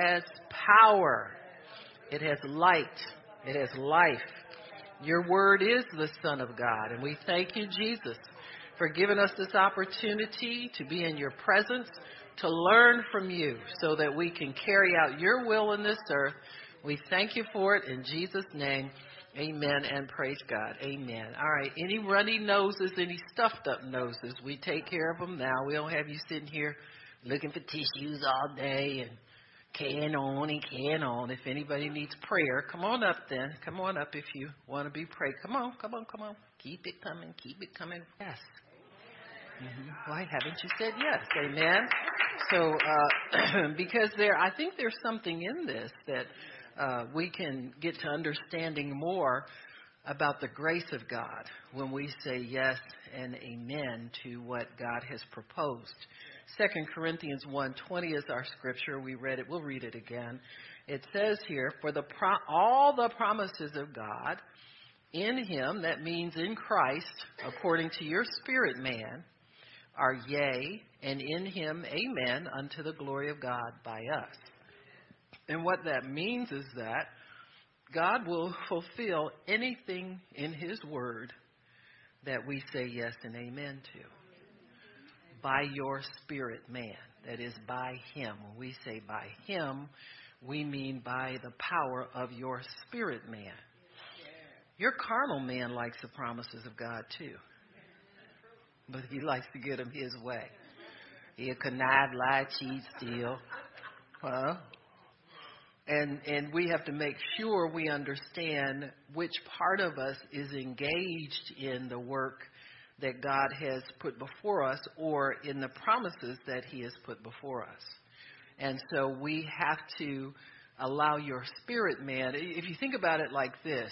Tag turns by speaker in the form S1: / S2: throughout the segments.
S1: has power. It has light. It has life. Your word is the Son of God. And we thank you, Jesus, for giving us this opportunity to be in your presence, to learn from you so that we can carry out your will in this earth. We thank you for it in Jesus' name. Amen and praise God. Amen. All right. Any runny noses, any stuffed up noses, we take care of them now. We don't have you sitting here looking for tissues all day and can on and can on. If anybody needs prayer, come on up then. Come on up if you want to be prayed. Come on, come on, come on. Keep it coming, keep it coming. Yes. Mm-hmm. Why haven't you said yes? Amen. So, uh, because there, I think there's something in this that uh, we can get to understanding more about the grace of God when we say yes and amen to what God has proposed. 2 Corinthians 1:20 is our scripture. We read it. We'll read it again. It says here, "For the pro- all the promises of God in him, that means in Christ, according to your spirit man, are yea, and in him amen unto the glory of God by us." And what that means is that God will fulfill anything in his word that we say yes and amen to by your spirit man. That is by him. When we say by him, we mean by the power of your spirit man. Your carnal man likes the promises of God too. But he likes to get them his way. He'll connive, lie, cheat, steal. Huh? And and we have to make sure we understand which part of us is engaged in the work that God has put before us or in the promises that He has put before us. And so we have to allow your spirit man, if you think about it like this,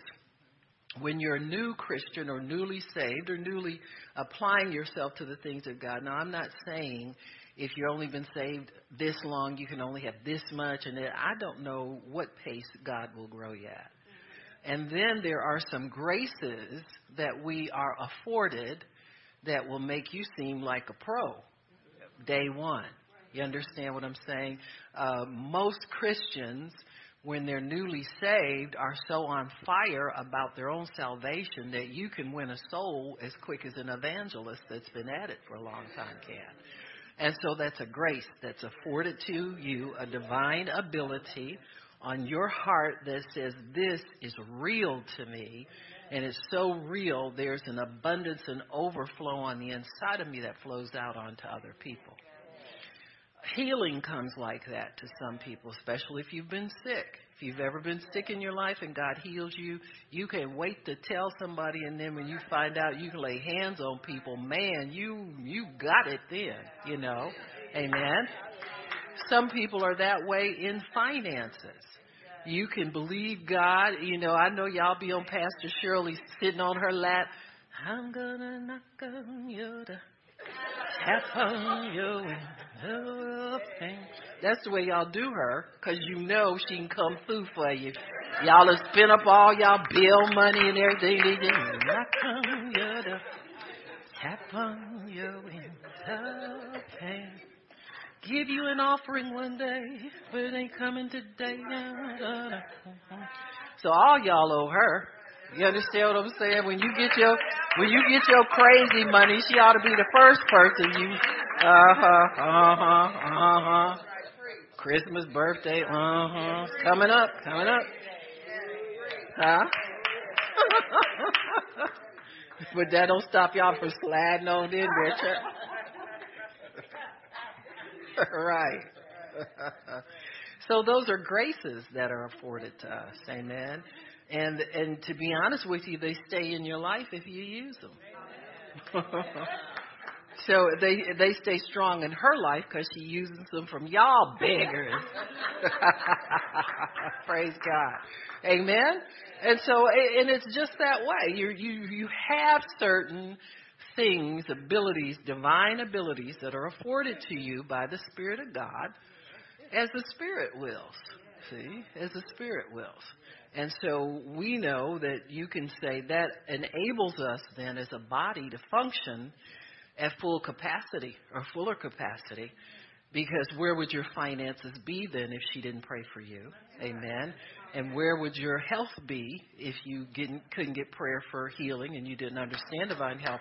S1: when you're a new Christian or newly saved or newly applying yourself to the things of God. Now, I'm not saying if you've only been saved this long, you can only have this much, and I don't know what pace God will grow you at. And then there are some graces that we are afforded that will make you seem like a pro day one. You understand what I'm saying? Uh, most Christians, when they're newly saved, are so on fire about their own salvation that you can win a soul as quick as an evangelist that's been at it for a long time can. And so that's a grace that's afforded to you, a divine ability on your heart that says, This is real to me and it's so real, there's an abundance and overflow on the inside of me that flows out onto other people. Healing comes like that to some people, especially if you've been sick. If you've ever been sick in your life and God heals you, you can wait to tell somebody, and then when you find out you can lay hands on people, man, you you got it then, you know. Amen. Some people are that way in finances you can believe God. You know, I know y'all be on Pastor Shirley sitting on her lap. I'm gonna knock on your door, tap on your. That's the way y'all do her, cause you know she can come through for you. Y'all have spent up all y'all bill money and everything. Knock on your door, tap on your window give you an offering one day, but it ain't coming today. So all y'all owe her. You understand what I'm saying? When you get your when you get your crazy money, she ought to be the first person you uh huh uh huh uh huh. Christmas, birthday, uh huh. Coming up, coming up. Huh? but that don't stop y'all from sliding on in there. right. so those are graces that are afforded to us. Amen. And and to be honest with you, they stay in your life if you use them. so they they stay strong in her life because she uses them from y'all beggars. Praise God, Amen. And so and it's just that way. You you you have certain things, abilities, divine abilities that are afforded to you by the Spirit of God as the Spirit wills. See? As the Spirit wills. And so we know that you can say that enables us then as a body to function at full capacity or fuller capacity Because where would your finances be then if she didn't pray for you? Amen. And where would your health be if you couldn't get prayer for healing and you didn't understand divine health?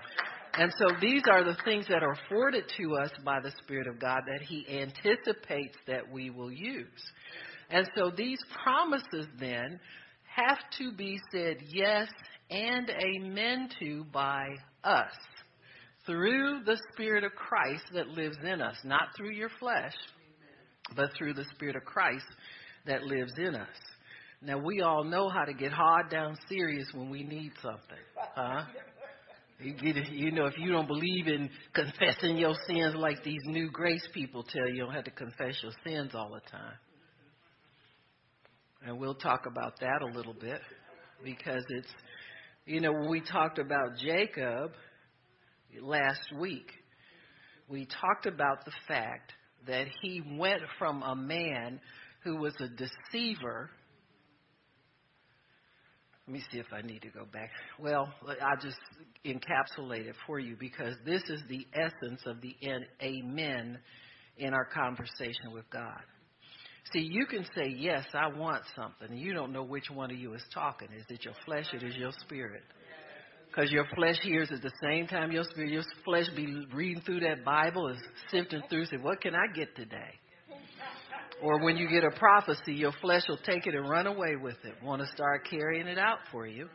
S1: And so these are the things that are afforded to us by the Spirit of God that He anticipates that we will use. And so these promises then have to be said yes and amen to by us through the Spirit of Christ that lives in us, not through your flesh, but through the Spirit of Christ that lives in us. Now we all know how to get hard down serious when we need something, huh? You, get, you know, if you don't believe in confessing your sins like these new grace people tell you, you don't have to confess your sins all the time. And we'll talk about that a little bit because it's, you know, when we talked about Jacob last week, we talked about the fact that he went from a man who was a deceiver let me see if I need to go back. Well, I'll just encapsulate it for you because this is the essence of the amen in our conversation with God. See, you can say, Yes, I want something. You don't know which one of you is talking. Is it your flesh or is it your spirit? Because your flesh hears at the same time your spirit. Your flesh be reading through that Bible, is sifting through, say, What can I get today? Or when you get a prophecy, your flesh will take it and run away with it, want to start carrying it out for you.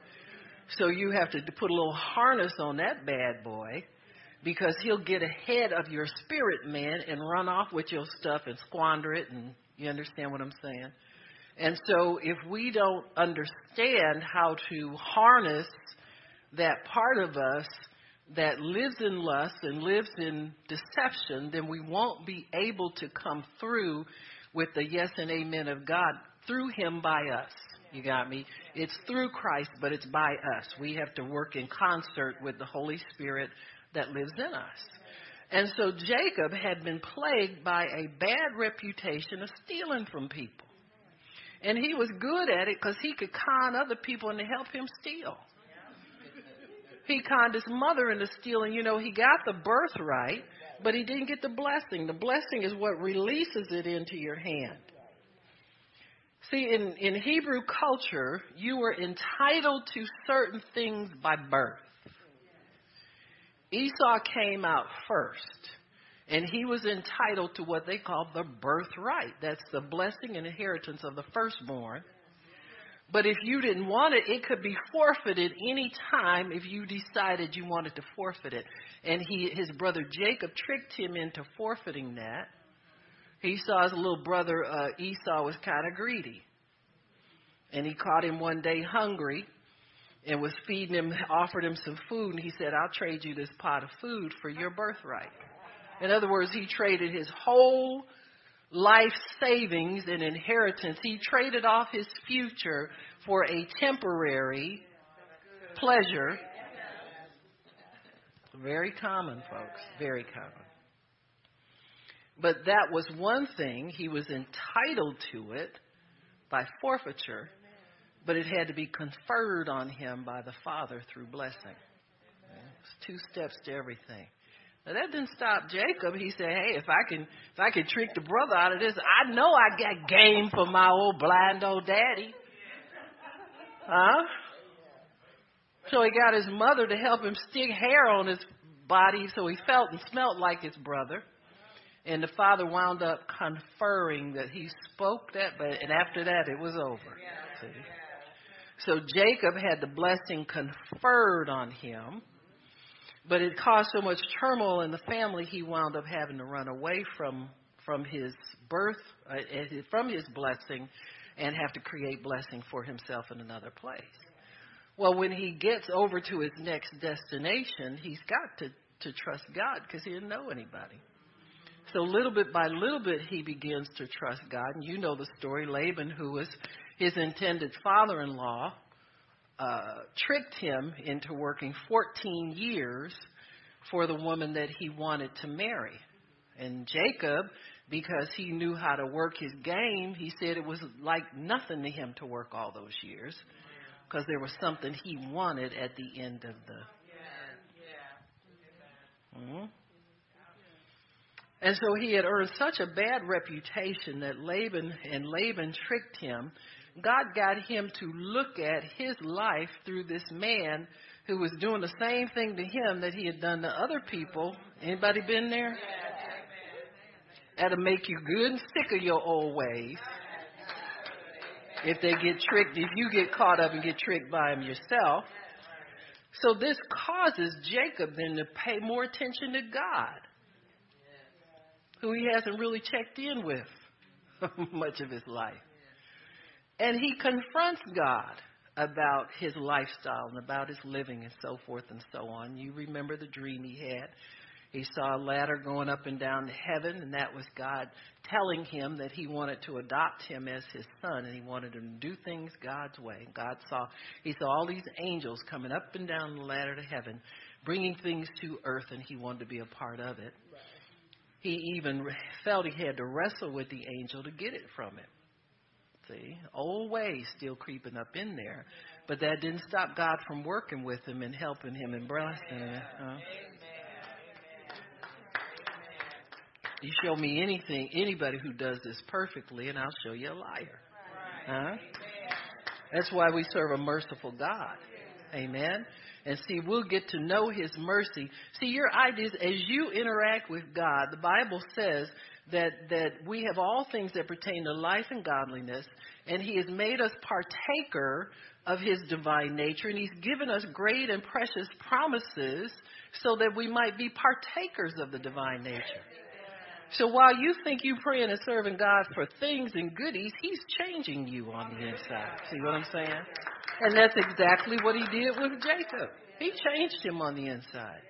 S1: So you have to put a little harness on that bad boy because he'll get ahead of your spirit man and run off with your stuff and squander it. And you understand what I'm saying? And so if we don't understand how to harness that part of us that lives in lust and lives in deception, then we won't be able to come through with the yes and amen of God through Him by us. You got me? It's through Christ, but it's by us. We have to work in concert with the Holy Spirit that lives in us. And so Jacob had been plagued by a bad reputation of stealing from people. And he was good at it because he could con other people and help him steal. He conned his mother into stealing. You know, he got the birthright, but he didn't get the blessing. The blessing is what releases it into your hand. See, in, in Hebrew culture, you were entitled to certain things by birth. Esau came out first, and he was entitled to what they called the birthright. That's the blessing and inheritance of the firstborn. But if you didn't want it, it could be forfeited any time if you decided you wanted to forfeit it. And he, his brother Jacob tricked him into forfeiting that. He saw his little brother uh, Esau was kind of greedy. And he caught him one day hungry and was feeding him, offered him some food, and he said, I'll trade you this pot of food for your birthright. In other words, he traded his whole life savings and inheritance. He traded off his future for a temporary pleasure. Very common, folks. Very common. But that was one thing. He was entitled to it by forfeiture, but it had to be conferred on him by the Father through blessing. It's two steps to everything. Now that didn't stop Jacob. He said, "Hey, if I can, if I can trick the brother out of this, I know I got game for my old blind old daddy." Huh? So he got his mother to help him stick hair on his body so he felt and smelt like his brother. And the father wound up conferring that he spoke that, but and after that it was over. See? So Jacob had the blessing conferred on him but it caused so much turmoil in the family, he wound up having to run away from from his birth, uh, from his blessing, and have to create blessing for himself in another place. Well, when he gets over to his next destination, he's got to to trust God because he didn't know anybody. So little bit by little bit, he begins to trust God. And you know the story. Laban, who was his intended father-in-law, uh, tricked him into working 14 years for the woman that he wanted to marry. And Jacob, because he knew how to work his game, he said it was like nothing to him to work all those years because there was something he wanted at the end of the. Mm-hmm. And so he had earned such a bad reputation that Laban and Laban tricked him. God got him to look at his life through this man who was doing the same thing to him that he had done to other people. Anybody been there? That'll make you good and sick of your old ways. If they get tricked, if you get caught up and get tricked by them yourself. So this causes Jacob then to pay more attention to God, who he hasn't really checked in with much of his life. And he confronts God about his lifestyle and about his living and so forth and so on. You remember the dream he had. He saw a ladder going up and down to heaven, and that was God telling him that he wanted to adopt him as his son, and he wanted him to do things God's way. God saw he saw all these angels coming up and down the ladder to heaven, bringing things to earth, and he wanted to be a part of it. He even felt he had to wrestle with the angel to get it from him. See, old ways still creeping up in there, but that didn't stop God from working with him and helping him and blessing him. You show me anything, anybody who does this perfectly, and I'll show you a liar. Huh? That's why we serve a merciful God. Amen. And see, we'll get to know His mercy. See, your ideas as you interact with God, the Bible says that, that we have all things that pertain to life and godliness, and He has made us partaker of His divine nature, and He's given us great and precious promises so that we might be partakers of the divine nature. So while you think you're praying and serving God for things and goodies, He's changing you on the inside. See what I'm saying? And that's exactly what He did with Jacob. He changed him on the inside.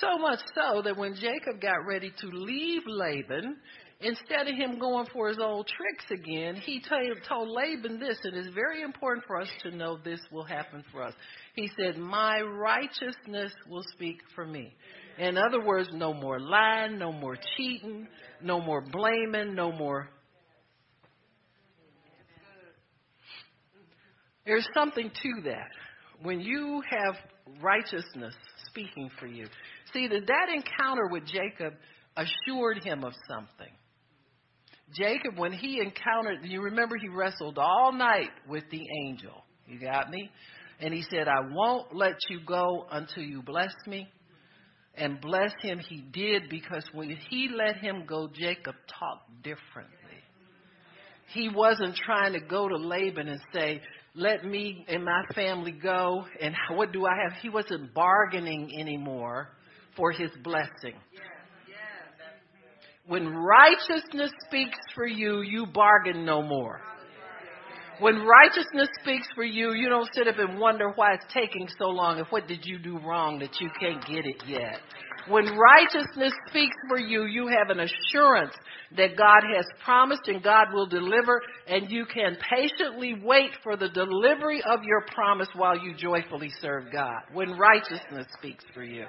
S1: So much so that when Jacob got ready to leave Laban, instead of him going for his old tricks again, he told Laban this, and it's very important for us to know this will happen for us. He said, My righteousness will speak for me. In other words, no more lying, no more cheating, no more blaming, no more. There's something to that. When you have righteousness speaking for you. See, that, that encounter with Jacob assured him of something. Jacob, when he encountered, you remember he wrestled all night with the angel. You got me? And he said, I won't let you go until you bless me. And bless him he did because when he let him go, Jacob talked differently. He wasn't trying to go to Laban and say, let me and my family go, and what do I have? He wasn't bargaining anymore for his blessing. When righteousness speaks for you, you bargain no more. When righteousness speaks for you, you don't sit up and wonder why it's taking so long and what did you do wrong that you can't get it yet. When righteousness speaks for you, you have an assurance that God has promised and God will deliver, and you can patiently wait for the delivery of your promise while you joyfully serve God. When righteousness speaks for you.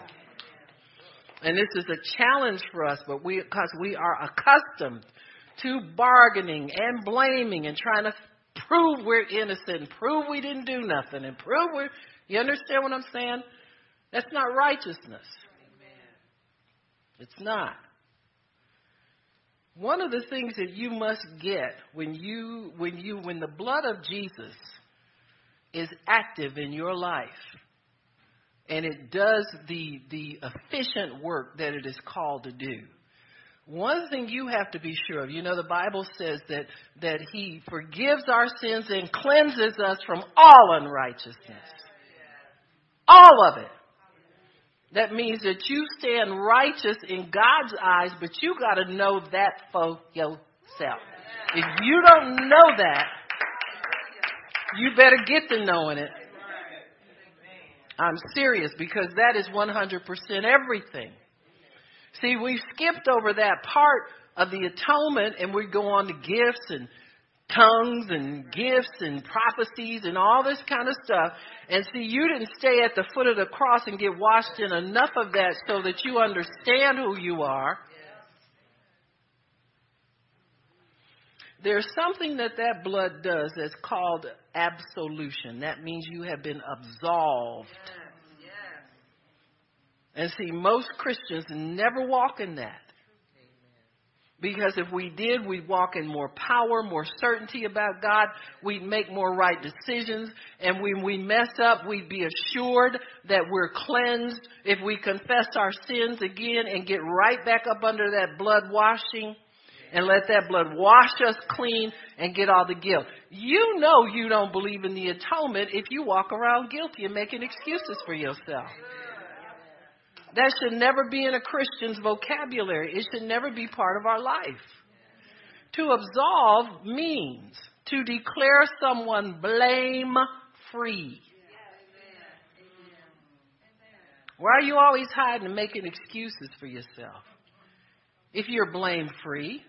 S1: And this is a challenge for us, but we, because we are accustomed to bargaining and blaming and trying to prove we're innocent and prove we didn't do nothing and prove we're, you understand what I'm saying? That's not righteousness. It's not. One of the things that you must get when you when you when the blood of Jesus is active in your life and it does the the efficient work that it is called to do. One thing you have to be sure of, you know, the Bible says that that He forgives our sins and cleanses us from all unrighteousness. All of it. That means that you stand righteous in God's eyes, but you got to know that for yourself. If you don't know that, you better get to knowing it. I'm serious because that is 100% everything. See, we've skipped over that part of the atonement and we go on to gifts and tongues and gifts and prophecies and all this kind of stuff. And see, you didn't stay at the foot of the cross and get washed in enough of that so that you understand who you are. There's something that that blood does that's called absolution. That means you have been absolved. And see, most Christians never walk in that. Because if we did, we'd walk in more power, more certainty about God. We'd make more right decisions. And when we mess up, we'd be assured that we're cleansed. If we confess our sins again and get right back up under that blood washing and let that blood wash us clean and get all the guilt. You know you don't believe in the atonement if you walk around guilty and making excuses for yourself. That should never be in a Christian's vocabulary. It should never be part of our life. To absolve means to declare someone blame free. Why are you always hiding and making excuses for yourself? If you're blame free,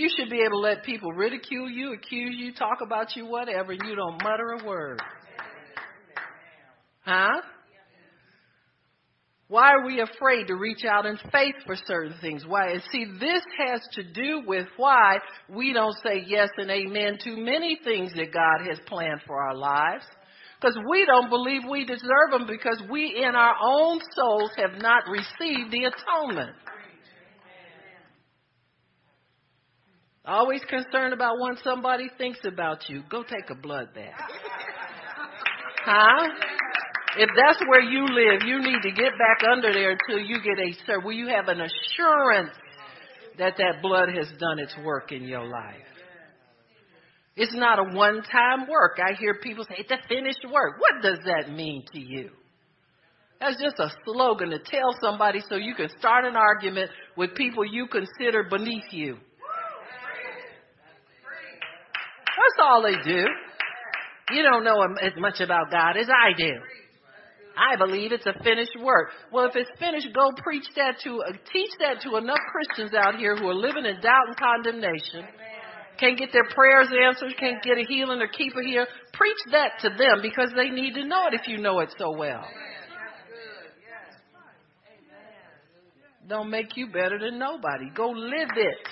S1: you should be able to let people ridicule you, accuse you, talk about you, whatever, you don't mutter a word. Huh? Why are we afraid to reach out in faith for certain things? Why? And see, this has to do with why we don't say yes and amen to many things that God has planned for our lives. Because we don't believe we deserve them because we in our own souls have not received the atonement. Always concerned about when somebody thinks about you. Go take a blood bath. Huh? If that's where you live, you need to get back under there until you get a sir. Will you have an assurance that that blood has done its work in your life? It's not a one-time work. I hear people say it's a finished work. What does that mean to you? That's just a slogan to tell somebody so you can start an argument with people you consider beneath you. That's all they do. You don't know as much about God as I do. I believe it's a finished work. Well, if it's finished, go preach that to, uh, teach that to enough Christians out here who are living in doubt and condemnation. Can't get their prayers answered, can't get a healing or keep a heal. Preach that to them because they need to know it if you know it so well. Don't make you better than nobody. Go live it.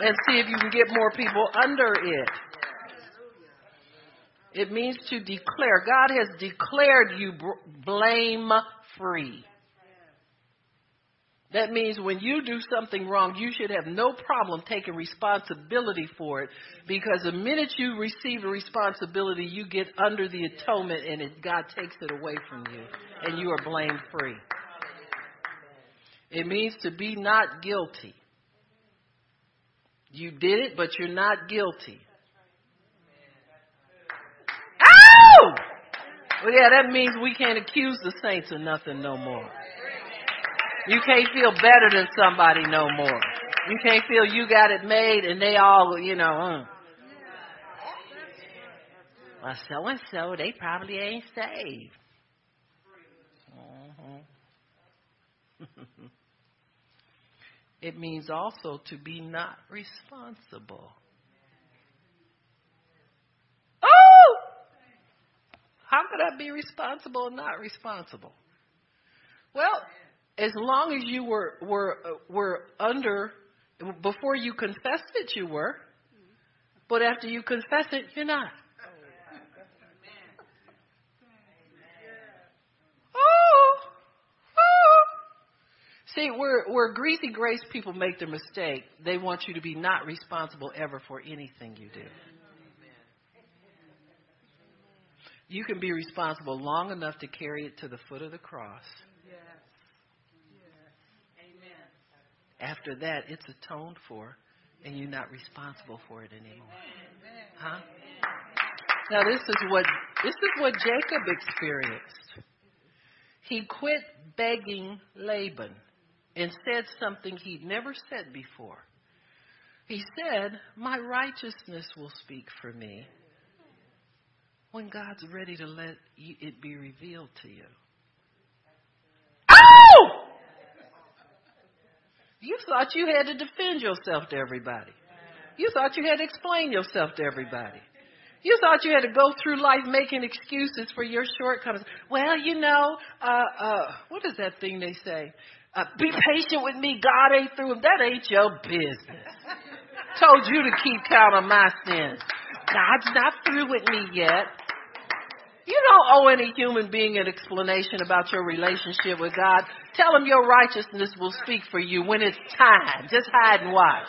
S1: And see if you can get more people under it. It means to declare. God has declared you blame free. That means when you do something wrong, you should have no problem taking responsibility for it because the minute you receive a responsibility, you get under the atonement and it, God takes it away from you and you are blame free. It means to be not guilty. You did it, but you're not guilty. Oh! Well, yeah, that means we can't accuse the saints of nothing no more. You can't feel better than somebody no more. You can't feel you got it made and they all, you know, uh. Well, so and so, they probably ain't saved. Uh-huh. it means also to be not responsible. Oh! How could I be responsible and not responsible? Well, as long as you were were were under before you confessed it, you were, but after you confess it, you're not. Oh, oh. See, where where greasy grace people make their mistake, they want you to be not responsible ever for anything you do. you can be responsible long enough to carry it to the foot of the cross. After that, it's atoned for, and you're not responsible for it anymore. Huh? Now this is what this is what Jacob experienced. He quit begging Laban and said something he'd never said before. He said, "My righteousness will speak for me." when God's ready to let you, it be revealed to you. Oh! You thought you had to defend yourself to everybody. You thought you had to explain yourself to everybody. You thought you had to go through life making excuses for your shortcomings. Well, you know, uh, uh, what is that thing they say? Uh, be patient with me. God ain't through. That ain't your business. Told you to keep count of my sins. God's not through with me yet. You don't owe any human being an explanation about your relationship with God. Tell him your righteousness will speak for you when it's time. Just hide and watch.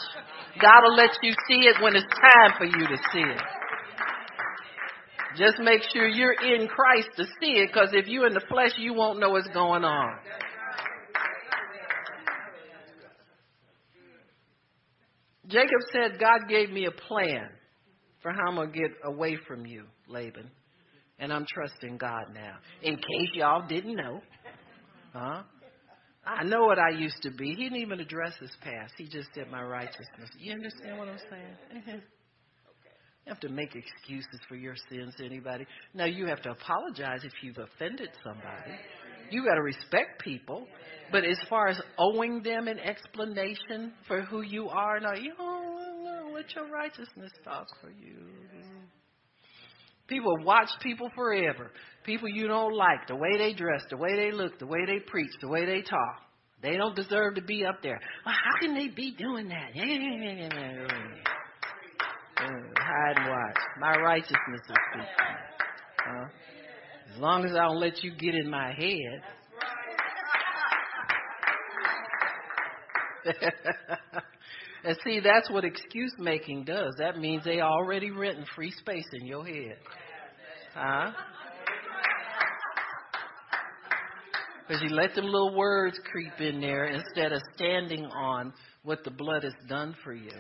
S1: God will let you see it when it's time for you to see it. Just make sure you're in Christ to see it, because if you're in the flesh, you won't know what's going on. Jacob said, God gave me a plan for how I'm going to get away from you, Laban. And I'm trusting God now. In case y'all didn't know. Huh? I know what I used to be. He didn't even address his past. He just said my righteousness. You understand what I'm saying? Mm-hmm. You have to make excuses for your sins to anybody. Now you have to apologize if you've offended somebody. You got to respect people, but as far as owing them an explanation for who you are, no, you don't let your righteousness talk for you. People watch people forever. People you don't like, the way they dress, the way they look, the way they preach, the way they talk. They don't deserve to be up there. Well, how can they be doing that? Uh, hide and watch. My righteousness is speaking. Huh? As long as I don't let you get in my head. and see, that's what excuse making does. That means they already renting free space in your head. Huh? Because you let them little words creep in there instead of standing on what the blood has done for you.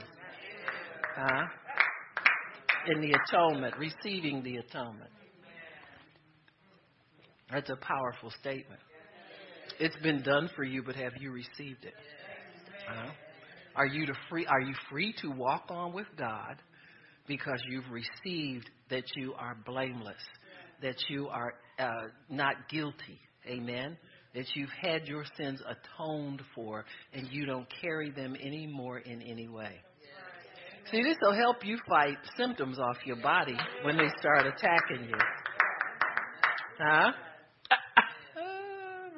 S1: Huh? In the atonement, receiving the atonement. That's a powerful statement. It's been done for you, but have you received it? Uh, are you to free? Are you free to walk on with God because you've received that you are blameless, that you are uh, not guilty? Amen. That you've had your sins atoned for, and you don't carry them anymore in any way. See, this will help you fight symptoms off your body when they start attacking you. Huh?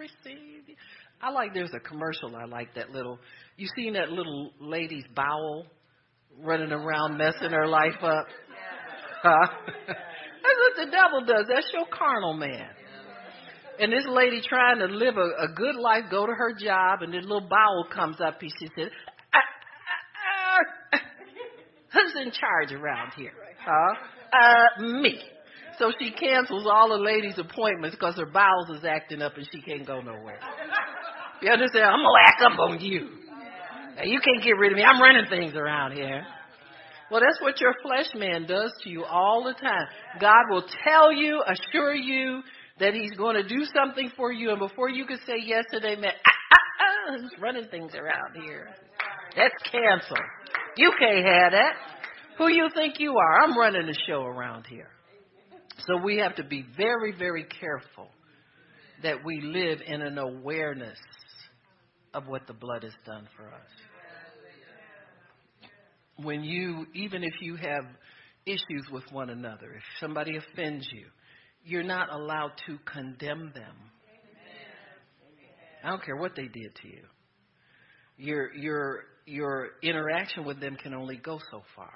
S1: receive. I like there's a commercial I like that little you seen that little lady's bowel running around messing her life up? Huh? That's what the devil does. That's your carnal man. And this lady trying to live a, a good life, go to her job, and this little bowel comes up, and she said, ah, ah, ah, "Who's in charge around here? Huh? Uh, me." So she cancels all the ladies' appointments because her bowels is acting up and she can't go nowhere. You understand? I'm gonna act up on you. You can't get rid of me. I'm running things around here. Well, that's what your flesh man does to you all the time. God will tell you, assure you that He's going to do something for you, and before you can say yes and amen, ah, ah, ah, running things around here. That's canceled. You can't have that. Who you think you are? I'm running the show around here. So we have to be very, very careful that we live in an awareness of what the blood has done for us. When you, even if you have issues with one another, if somebody offends you, you're not allowed to condemn them. I don't care what they did to you. Your your your interaction with them can only go so far.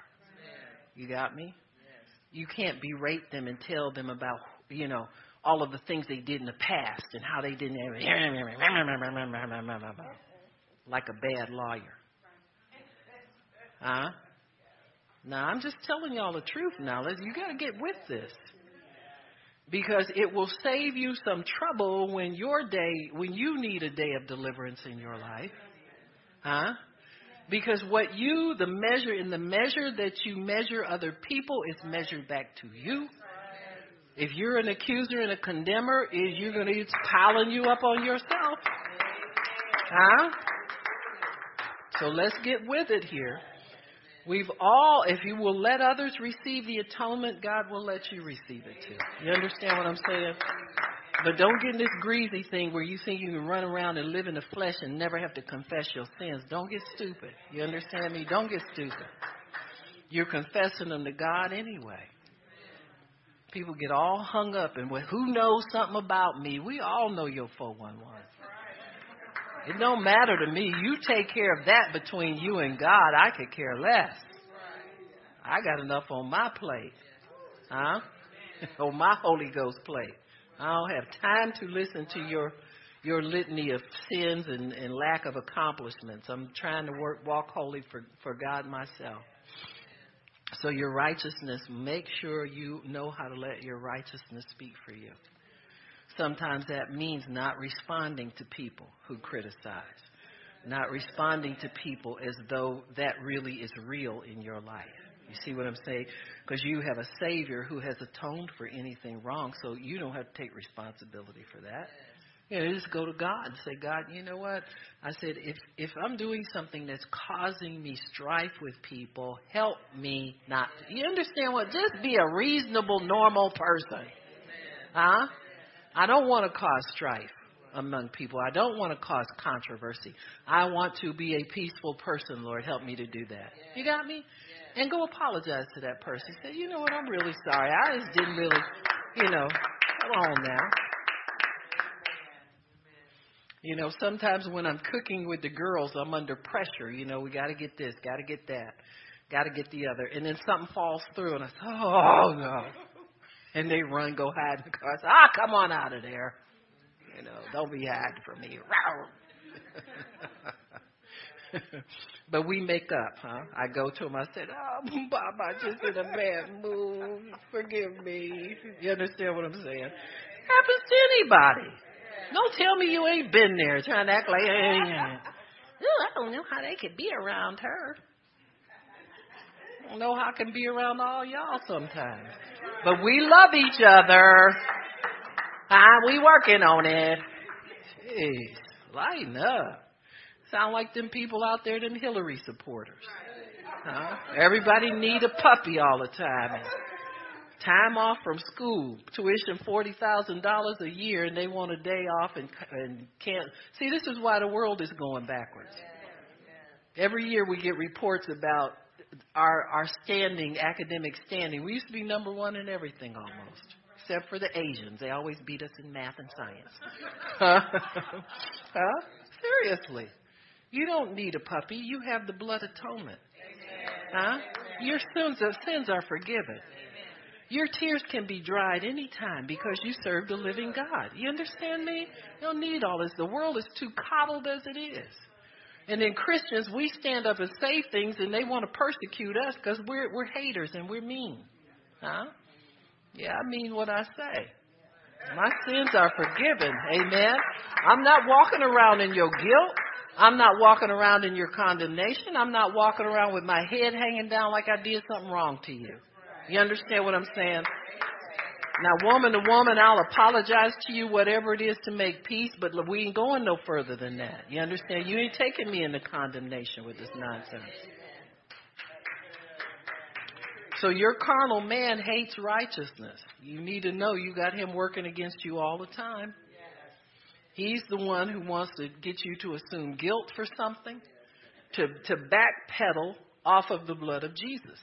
S1: You got me? you can't berate them and tell them about, you know, all of the things they did in the past and how they didn't like a bad lawyer. Huh? Now I'm just telling y'all the truth now. You got to get with this. Because it will save you some trouble when your day when you need a day of deliverance in your life. Huh? Because what you, the measure, in the measure that you measure other people is measured back to you. If you're an accuser and a condemner, is you're going to be piling you up on yourself. Huh? So let's get with it here. We've all, if you will let others receive the atonement, God will let you receive it too. You understand what I'm saying? But don't get in this greasy thing where you think you can run around and live in the flesh and never have to confess your sins. Don't get stupid. You understand me? Don't get stupid. You're confessing them to God anyway. People get all hung up and well, who knows something about me? We all know your 411. It don't matter to me. You take care of that between you and God. I could care less. I got enough on my plate. Huh? oh, my Holy Ghost plate. I don't have time to listen to your your litany of sins and, and lack of accomplishments. I'm trying to work walk holy for, for God myself. So your righteousness, make sure you know how to let your righteousness speak for you. Sometimes that means not responding to people who criticize, not responding to people as though that really is real in your life. You see what I'm saying? Because you have a Savior who has atoned for anything wrong, so you don't have to take responsibility for that. You just go to God and say, God, you know what? I said, if if I'm doing something that's causing me strife with people, help me not. To. You understand what? Just be a reasonable, normal person. Huh? I don't want to cause strife among people. I don't want to cause controversy. I want to be a peaceful person, Lord. Help me to do that. You got me? And go apologize to that person. Say, you know what? I'm really sorry. I just didn't really, you know, come on now. You know, sometimes when I'm cooking with the girls, I'm under pressure. You know, we got to get this, got to get that, got to get the other. And then something falls through, and I say, oh, no. And they run, go hide in the car. I say, ah, come on out of there. You know, don't be hiding from me. but we make up, huh? I go to him. I said, "Oh, Bob, I just in a bad mood. Forgive me." You understand what I'm saying? Happens to anybody. Don't tell me you ain't been there trying to act like, hey, I don't know how they could be around her. I don't know how I can be around all y'all sometimes. But we love each other. Huh? We working on it. Jeez, lighten up. Sound like them people out there, them Hillary supporters. Huh? Everybody need a puppy all the time time off from school, tuition forty thousand dollars a year, and they want a day off and and can't. See, this is why the world is going backwards. Every year we get reports about our our standing, academic standing. We used to be number one in everything almost, except for the Asians. They always beat us in math and science. huh? Seriously, you don't need a puppy. You have the blood atonement. Huh? Your sins, sins are forgiven. Your tears can be dried anytime because you serve the living God. You understand me? You don't need all this. The world is too coddled as it is. And then Christians, we stand up and say things and they want to persecute us because we're, we're haters and we're mean. Huh? Yeah, I mean what I say. My sins are forgiven. Amen. I'm not walking around in your guilt. I'm not walking around in your condemnation. I'm not walking around with my head hanging down like I did something wrong to you. You understand what I'm saying? Now, woman to woman, I'll apologize to you, whatever it is to make peace, but we ain't going no further than that. You understand? You ain't taking me into condemnation with this nonsense. So your carnal man hates righteousness. You need to know you got him working against you all the time. He's the one who wants to get you to assume guilt for something, to, to backpedal off of the blood of Jesus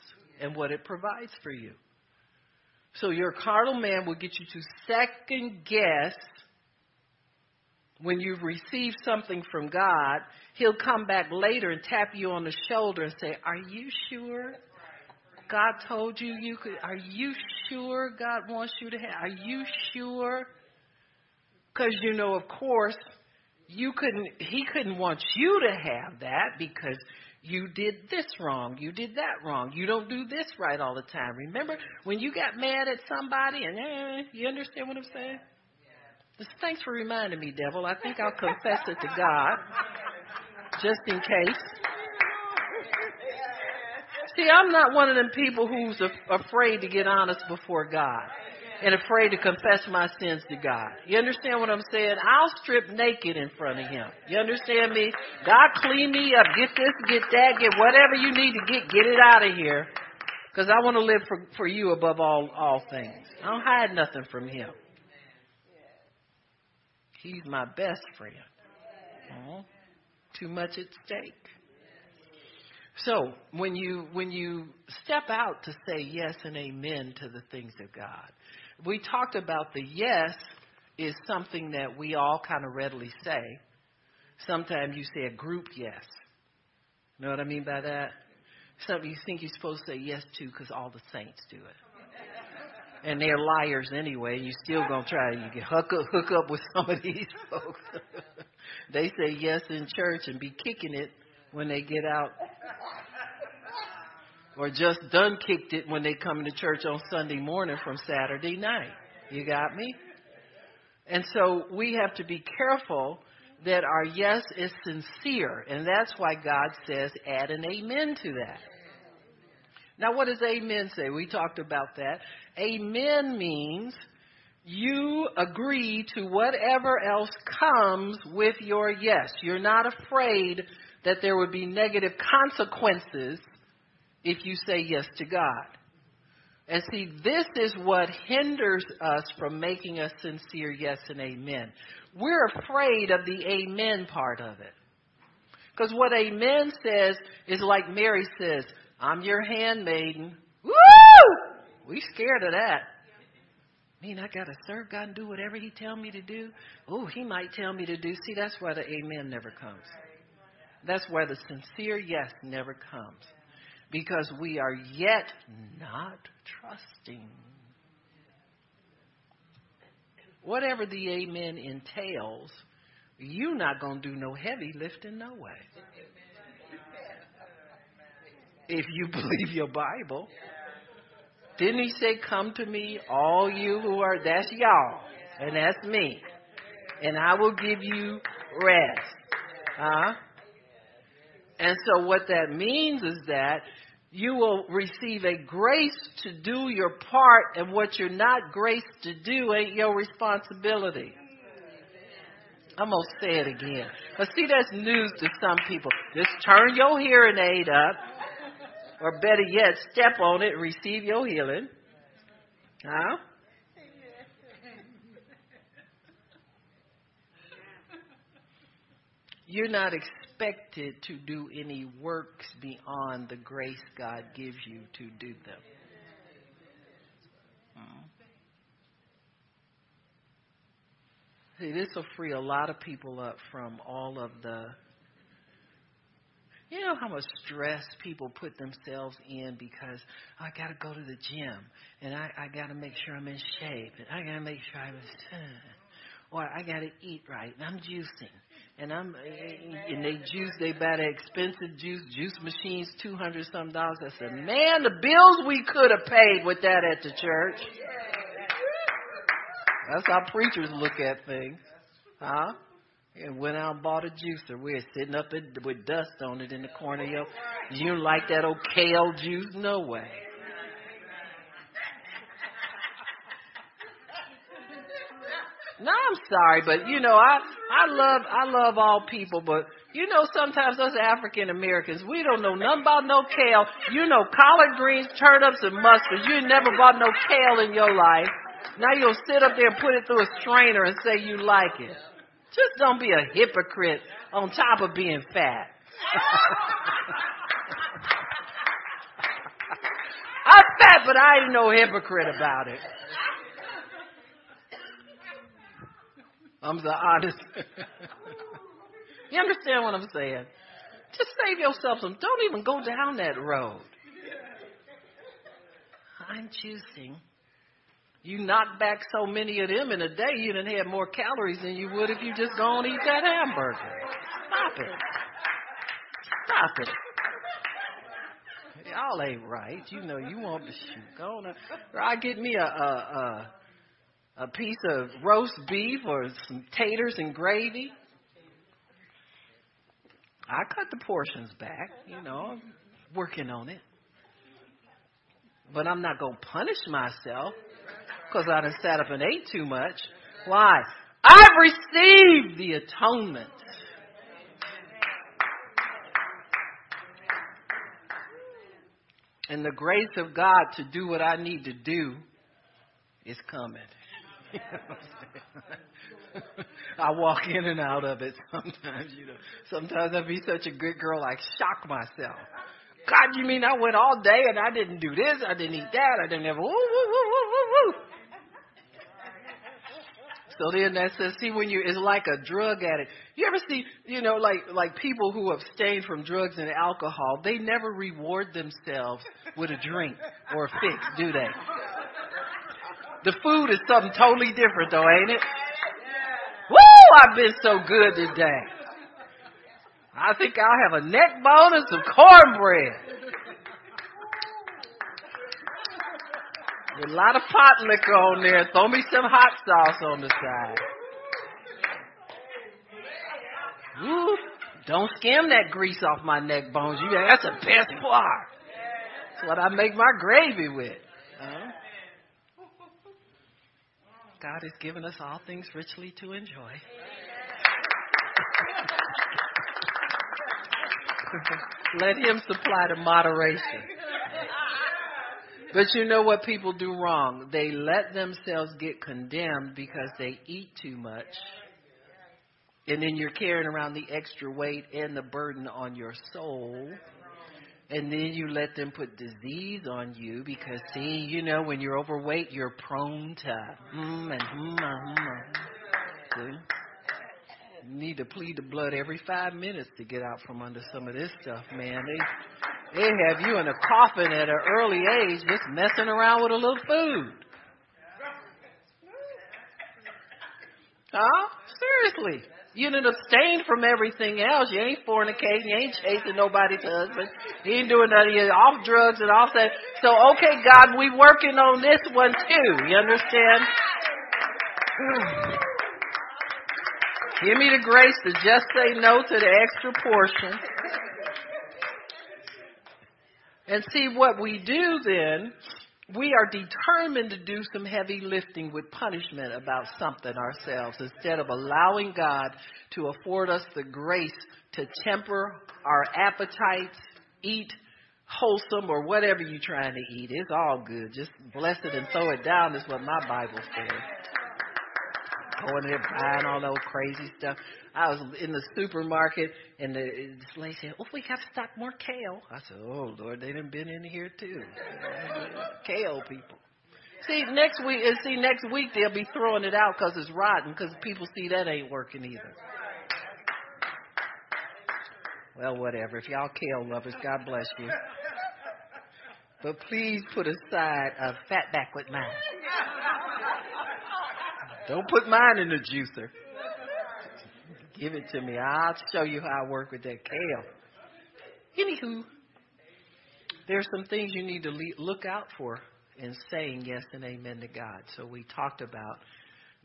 S1: and what it provides for you. So your carnal man will get you to second guess when you've received something from God. He'll come back later and tap you on the shoulder and say, Are you sure? God told you you could. Are you sure God wants you to have? Are you sure? Because you know, of course, you couldn't. He couldn't want you to have that because you did this wrong, you did that wrong, you don't do this right all the time. Remember when you got mad at somebody and eh, you understand what I'm saying? Just Thanks for reminding me, devil. I think I'll confess it to God, just in case. See, I'm not one of them people who's afraid to get honest before God and afraid to confess my sins to God. You understand what I'm saying? I'll strip naked in front of Him. You understand me? God, clean me up. Get this, get that, get whatever you need to get. Get it out of here. Because I want to live for, for you above all, all things. I don't hide nothing from Him. He's my best friend. Oh, too much at stake. So when you when you step out to say yes and amen to the things of God, we talked about the yes is something that we all kind of readily say. Sometimes you say a group yes. Know what I mean by that? Something you think you're supposed to say yes to because all the saints do it. and they're liars anyway. you're still try to you can hook up, hook up with some of these folks. they say yes in church and be kicking it when they get out, or just done kicked it when they come to church on Sunday morning from Saturday night. You got me? And so we have to be careful that our yes is sincere, and that's why God says add an amen to that. Now, what does amen say? We talked about that. Amen means you agree to whatever else comes with your yes. You're not afraid that there would be negative consequences if you say yes to God. And see, this is what hinders us from making a sincere yes and amen. We're afraid of the amen part of it. Because what amen says is like Mary says, I'm your handmaiden. Woo! We scared of that. I mean, I got to serve God and do whatever He tell me to do. Oh, He might tell me to do. See, that's why the amen never comes. That's where the sincere yes never comes. Because we are yet not trusting. Whatever the amen entails, you're not going to do no heavy lifting, no way if you believe your Bible. Didn't he say, Come to me, all you who are, that's y'all, and that's me, and I will give you rest. Huh? And so, what that means is that you will receive a grace to do your part, and what you're not graced to do ain't your responsibility. I'm going to say it again. But see, that's news to some people. Just turn your hearing aid up or better yet, step on it, and receive your healing. Huh? You're not expected to do any works beyond the grace God gives you to do them. See, this will free a lot of people up from all of the you know how much stress people put themselves in because oh, I got to go to the gym and I, I got to make sure I'm in shape and I got to make sure I'm, or I got to eat right and I'm juicing and I'm and they juice they buy the expensive juice juice machines two hundred some dollars. I said, man, the bills we could have paid with that at the church. That's how preachers look at things, huh? and went out and bought a juicer. We're sitting up in, with dust on it in the corner. Yo, you like that old kale juice? No way. No, I'm sorry, but you know, I I love I love all people, but you know, sometimes us African Americans, we don't know nothing about no kale. You know, collard greens, turnips, and mustard. You never bought no kale in your life. Now you'll sit up there and put it through a strainer and say you like it. Just don't be a hypocrite on top of being fat. I'm fat, but I ain't no hypocrite about it. I'm the honest. you understand what I'm saying? Just save yourself some. Don't even go down that road. I'm choosing you knock back so many of them in a day, you didn't have more calories than you would if you just go and eat that hamburger. Stop it. Stop it. Y'all ain't right. You know you want to shoot. Go on. Or I get me a, a a a piece of roast beef or some taters and gravy. I cut the portions back. You know, working on it. But I'm not going to punish myself because I done sat up and ate too much. Why? I've received the atonement. And the grace of God to do what I need to do is coming. I walk in and out of it sometimes, you know. Sometimes I be such a good girl, I shock myself. God, you mean I went all day and I didn't do this, I didn't eat that, I didn't have woo woo woo woo woo woo. So then that says, see, when you, it's like a drug addict. You ever see, you know, like, like people who abstain from drugs and alcohol, they never reward themselves with a drink or a fix, do they? The food is something totally different though, ain't it? Woo! I've been so good today. I think I'll have a neck bone and some cornbread. a lot of pot liquor on there. Throw me some hot sauce on the side. Woo. Don't skim that grease off my neck bones. You that's the best part. That's what I make my gravy with. Huh? God has given us all things richly to enjoy. Let Him supply the moderation. But you know what people do wrong? They let themselves get condemned because they eat too much and then you're carrying around the extra weight and the burden on your soul. And then you let them put disease on you because, see, you know, when you're overweight, you're prone to mm and mm, mm, mm. You need to plead the blood every five minutes to get out from under some of this stuff, man. They they have you in a coffin at an early age just messing around with a little food. Huh? Seriously. You done abstained from everything else. You ain't fornicating. You ain't chasing nobody's husband. You ain't doing none of your off drugs and off that. So, okay, God, we working on this one too. You understand? Give me the grace to just say no to the extra portion. And see what we do then we are determined to do some heavy lifting with punishment about something ourselves instead of allowing God to afford us the grace to temper our appetites, eat wholesome or whatever you're trying to eat. It's all good. Just bless it and throw it down is what my Bible says. Going there buying all those crazy stuff. I was in the supermarket and the, this lady said, "Oh, we have to stock more kale." I said, "Oh Lord, they done been in here too, kale people." See next week, see next week they'll be throwing it out because it's rotten because people see that ain't working either. Well, whatever. If y'all kale lovers, God bless you. But please put aside a fat back with mine. Don't put mine in the juicer. Give it to me. I'll show you how I work with that kale. Anywho, there's some things you need to look out for in saying yes and amen to God. So we talked about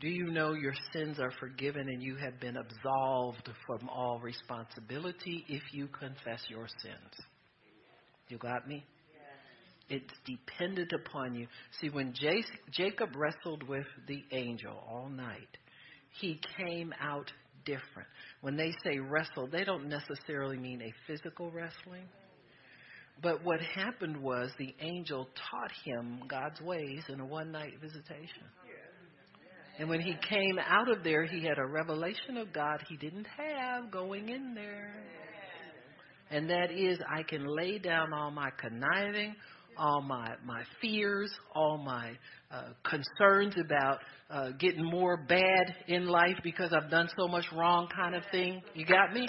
S1: do you know your sins are forgiven and you have been absolved from all responsibility if you confess your sins? You got me? It's dependent upon you. See, when Jacob wrestled with the angel all night, he came out different. When they say wrestle, they don't necessarily mean a physical wrestling. But what happened was the angel taught him God's ways in a one night visitation. And when he came out of there, he had a revelation of God he didn't have going in there. And that is, I can lay down all my conniving, all my, my fears, all my uh, concerns about uh, getting more bad in life because I've done so much wrong kind of thing. You got me?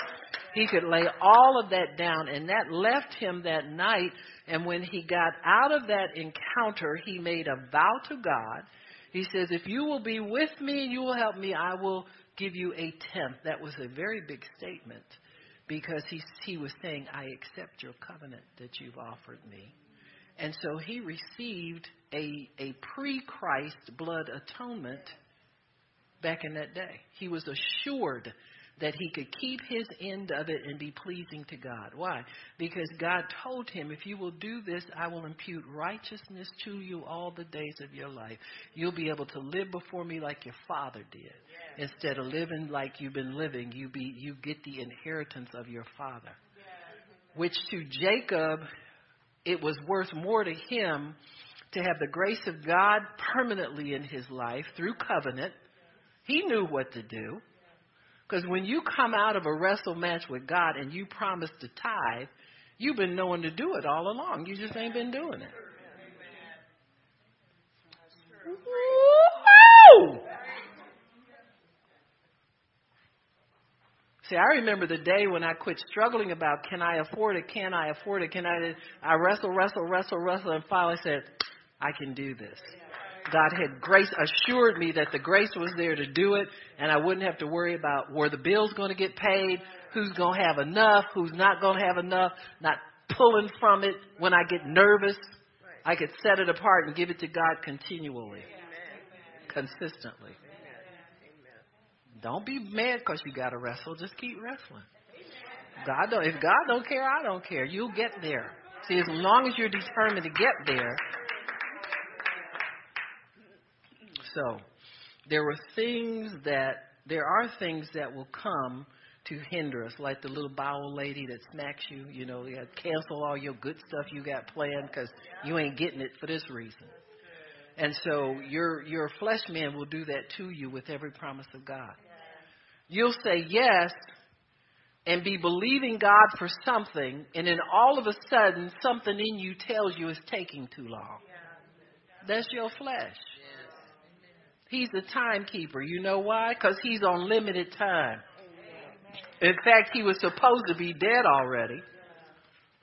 S1: He could lay all of that down, and that left him that night. And when he got out of that encounter, he made a vow to God. He says, If you will be with me and you will help me, I will give you a tenth. That was a very big statement because he, he was saying, I accept your covenant that you've offered me. And so he received a, a pre Christ blood atonement back in that day. He was assured that he could keep his end of it and be pleasing to God. Why? Because God told him, if you will do this, I will impute righteousness to you all the days of your life. You'll be able to live before me like your father did. Instead of living like you've been living, you be you get the inheritance of your father. Which to Jacob it was worth more to him to have the grace of God permanently in his life through covenant. He knew what to do. Because when you come out of a wrestle match with God and you promise to tithe, you've been knowing to do it all along. You just ain't been doing it. Woo! See, I remember the day when I quit struggling about can I afford it, can I afford it, can I I wrestle, wrestle, wrestle, wrestle, and finally said, I can do this. God had grace, assured me that the grace was there to do it, and I wouldn't have to worry about were the bills going to get paid, who's going to have enough, who's not going to have enough, not pulling from it. When I get nervous. I could set it apart and give it to God continually, consistently. Don't be mad because you got to wrestle. Just keep wrestling. God don't. If God don't care, I don't care. You'll get there. See, as long as you're determined to get there. So, there were things that there are things that will come to hinder us, like the little bowel lady that smacks you. You know, you cancel all your good stuff you got planned because you ain't getting it for this reason. And so your your flesh man will do that to you with every promise of God. You'll say yes and be believing God for something, and then all of a sudden something in you tells you it's taking too long. That's your flesh. He's the timekeeper. You know why? Because he's on limited time. In fact, he was supposed to be dead already.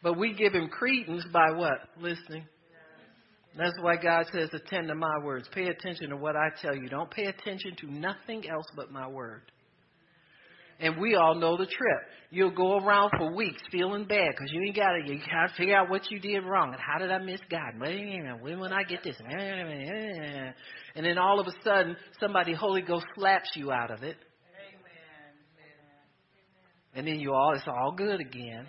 S1: But we give him credence by what? Listening. That's why God says, attend to my words. Pay attention to what I tell you. Don't pay attention to nothing else but my word. And we all know the trip. You'll go around for weeks feeling bad because you ain't got to. You got to figure out what you did wrong and how did I miss God? When will I get this? And then all of a sudden, somebody Holy Ghost slaps you out of it. And then you all, it's all good again.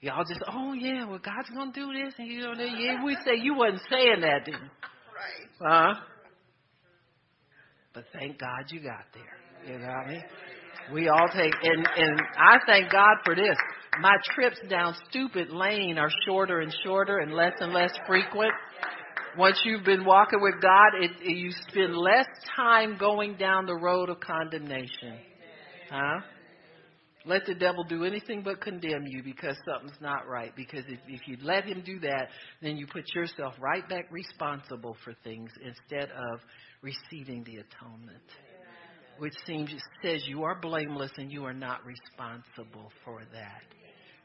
S1: Y'all just, oh yeah, well God's gonna do this, and you know, yeah, we say you wasn't saying that, didn't? Right. Huh? But thank God you got there. You know what I mean? We all take, and and I thank God for this. My trips down stupid lane are shorter and shorter and less and less frequent. Once you've been walking with God, it, it, you spend less time going down the road of condemnation. Huh? Let the devil do anything but condemn you because something's not right. Because if, if you let him do that, then you put yourself right back responsible for things instead of receiving the atonement. Which seems says you are blameless and you are not responsible for that.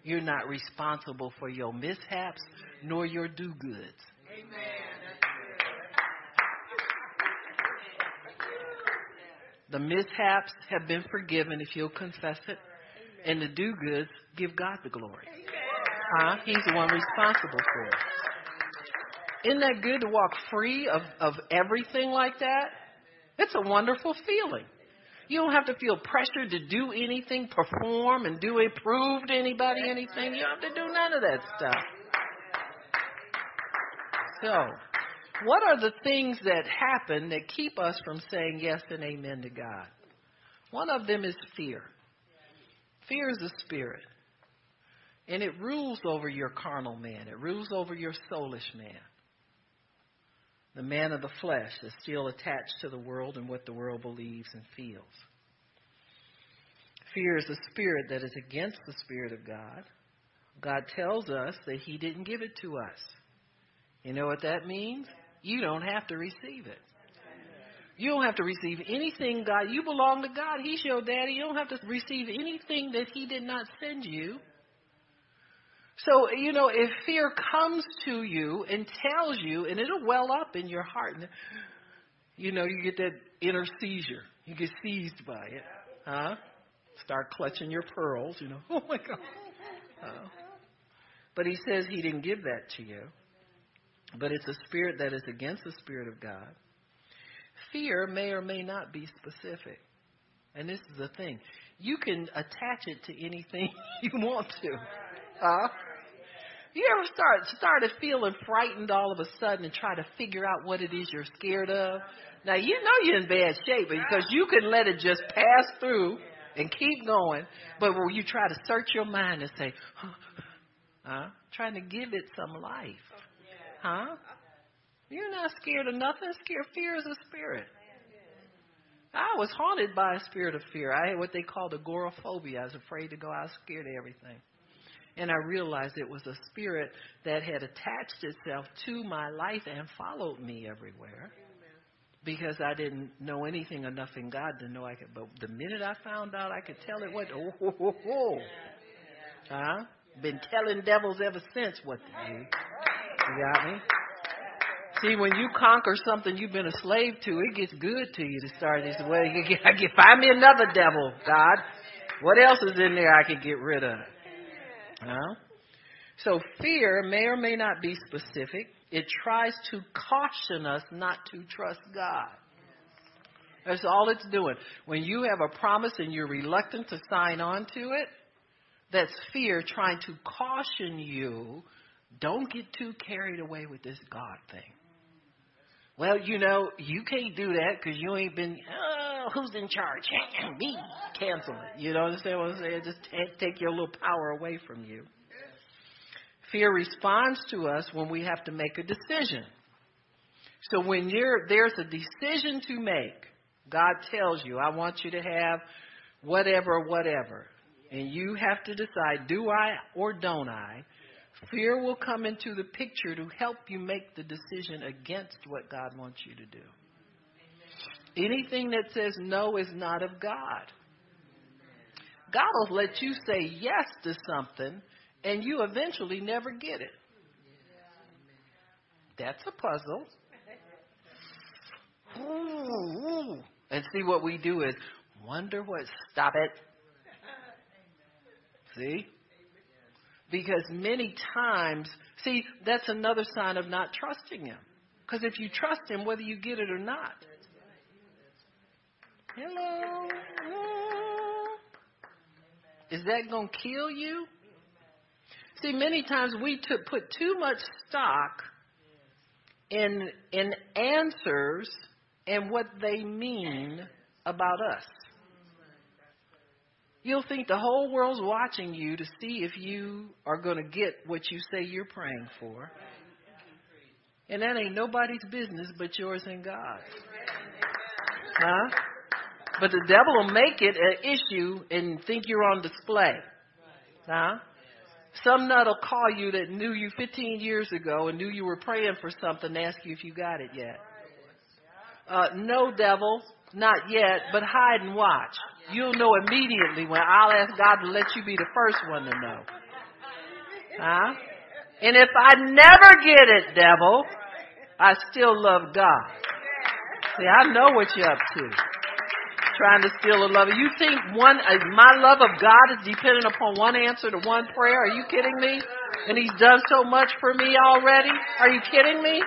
S1: You're not responsible for your mishaps nor your do goods. The mishaps have been forgiven if you'll confess it and the do goods give God the glory. Huh? He's the one responsible for it. Isn't that good to walk free of, of everything like that? It's a wonderful feeling. You don't have to feel pressured to do anything, perform, and do it, prove to anybody anything. You don't have to do none of that stuff. So, what are the things that happen that keep us from saying yes and amen to God? One of them is fear. Fear is a spirit. And it rules over your carnal man. It rules over your soulish man. The man of the flesh is still attached to the world and what the world believes and feels. Fear is a spirit that is against the Spirit of God. God tells us that He didn't give it to us. You know what that means? You don't have to receive it. You don't have to receive anything, God. You belong to God. He's your daddy. You don't have to receive anything that He did not send you. So, you know, if fear comes to you and tells you, and it'll well up in your heart, and, you know, you get that inner seizure. You get seized by it. Huh? Start clutching your pearls, you know. Oh my God. But he says he didn't give that to you. But it's a spirit that is against the Spirit of God fear may or may not be specific. And this is the thing. You can attach it to anything you want to. Huh? You ever start started feeling frightened all of a sudden and try to figure out what it is you're scared of? Now you know you're in bad shape because you can let it just pass through and keep going, but when you try to search your mind and say, huh? Trying to give it some life. Huh? You're not scared of nothing. Scared fear is a spirit. I was haunted by a spirit of fear. I had what they called agoraphobia. I was afraid to go out, scared of everything. And I realized it was a spirit that had attached itself to my life and followed me everywhere. Because I didn't know anything enough in God to know I could. But the minute I found out, I could tell it what. Oh, ho, ho, ho. Huh? Been telling devils ever since what to do. You got me? See, when you conquer something you've been a slave to, it gets good to you to start this way. Get, find me another devil, God. What else is in there I can get rid of? Huh? So fear may or may not be specific. It tries to caution us not to trust God. That's all it's doing. When you have a promise and you're reluctant to sign on to it, that's fear trying to caution you don't get too carried away with this God thing. Well, you know, you can't do that because you ain't been, oh, who's in charge? Me. Cancel it. You know understand what I'm saying? Just take your little power away from you. Fear responds to us when we have to make a decision. So when there's a decision to make, God tells you, I want you to have whatever, whatever. And you have to decide, do I or don't I? Fear will come into the picture to help you make the decision against what God wants you to do. Anything that says no is not of God. God will let you say yes to something and you eventually never get it. That's a puzzle. Ooh, and see what we do is wonder what stop it. See? Because many times, see, that's another sign of not trusting Him. Because if you trust Him, whether you get it or not. Hello? Is that going to kill you? See, many times we put too much stock in, in answers and what they mean about us. You'll think the whole world's watching you to see if you are going to get what you say you're praying for. And that ain't nobody's business but yours and God's. Huh? But the devil will make it an issue and think you're on display. Huh? Some nut will call you that knew you 15 years ago and knew you were praying for something and ask you if you got it yet. Uh, no, devil, not yet, but hide and watch. You'll know immediately when I'll ask God to let you be the first one to know. Huh? And if I never get it, devil, I still love God. See, I know what you're up to. Trying to steal a love. You think one, uh, my love of God is dependent upon one answer to one prayer? Are you kidding me? And He's done so much for me already? Are you kidding me?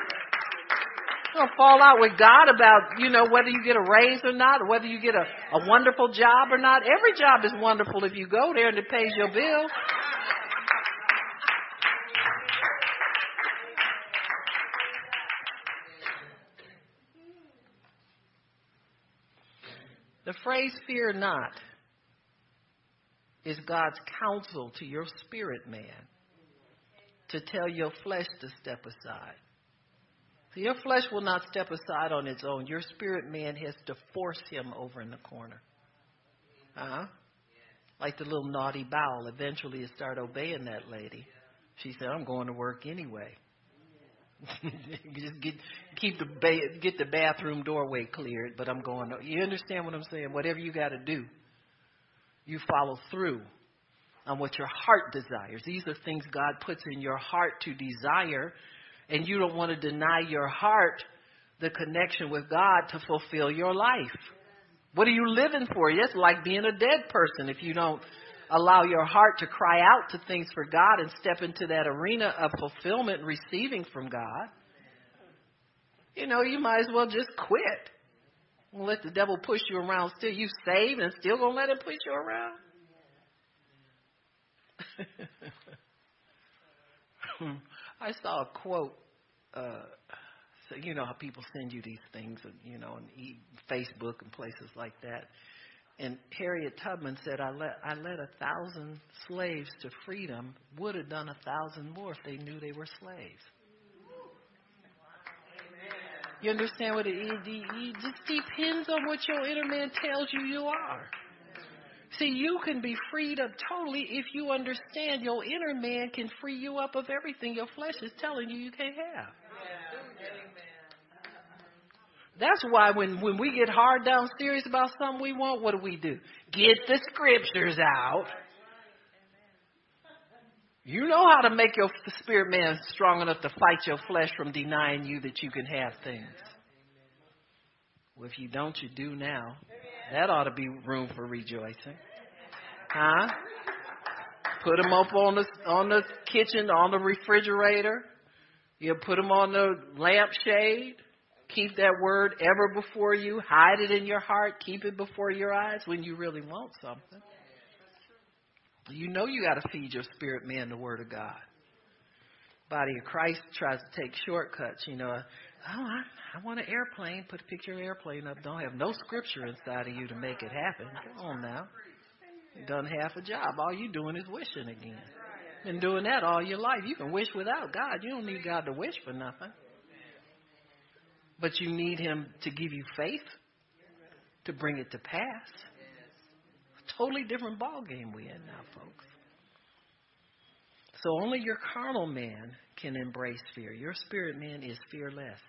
S1: Going to fall out with God about, you know, whether you get a raise or not, or whether you get a, a wonderful job or not. Every job is wonderful if you go there and it pays your bill. The phrase fear not is God's counsel to your spirit man to tell your flesh to step aside. So your flesh will not step aside on its own. Your spirit man has to force him over in the corner. Uh-huh. Like the little naughty bowel. Eventually, you start obeying that lady. She said, "I'm going to work anyway." Just get keep the ba- get the bathroom doorway cleared, but I'm going. To, you understand what I'm saying? Whatever you got to do, you follow through on what your heart desires. These are things God puts in your heart to desire and you don't want to deny your heart the connection with God to fulfill your life. What are you living for? It's like being a dead person if you don't allow your heart to cry out to things for God and step into that arena of fulfillment, receiving from God. You know, you might as well just quit. let the devil push you around still. You saved and still gonna let him push you around? I saw a quote. Uh, so you know how people send you these things, you know, on Facebook and places like that. And Harriet Tubman said, "I let I led a thousand slaves to freedom. Would have done a thousand more if they knew they were slaves." You understand what it is? it just depends on what your inner man tells you you are. See, you can be freed up totally if you understand your inner man can free you up of everything your flesh is telling you you can't have. That's why when, when we get hard down serious about something we want, what do we do? Get the scriptures out. You know how to make your spirit man strong enough to fight your flesh from denying you that you can have things. Well, if you don't, you do now. That ought to be room for rejoicing. Huh? Put them up on the on the kitchen, on the refrigerator. You put them on the lampshade. Keep that word ever before you. Hide it in your heart. Keep it before your eyes when you really want something. You know you got to feed your spirit man the word of God. Body of Christ tries to take shortcuts. You know, oh, I, I want an airplane. Put a picture of an airplane up. Don't have no scripture inside of you to make it happen. Come on now. You done half a job. All you doing is wishing again. Been doing that all your life. You can wish without God. You don't need God to wish for nothing. But you need Him to give you faith to bring it to pass. A totally different ball game we in now, folks. So only your carnal man can embrace fear. Your spirit man is fearless.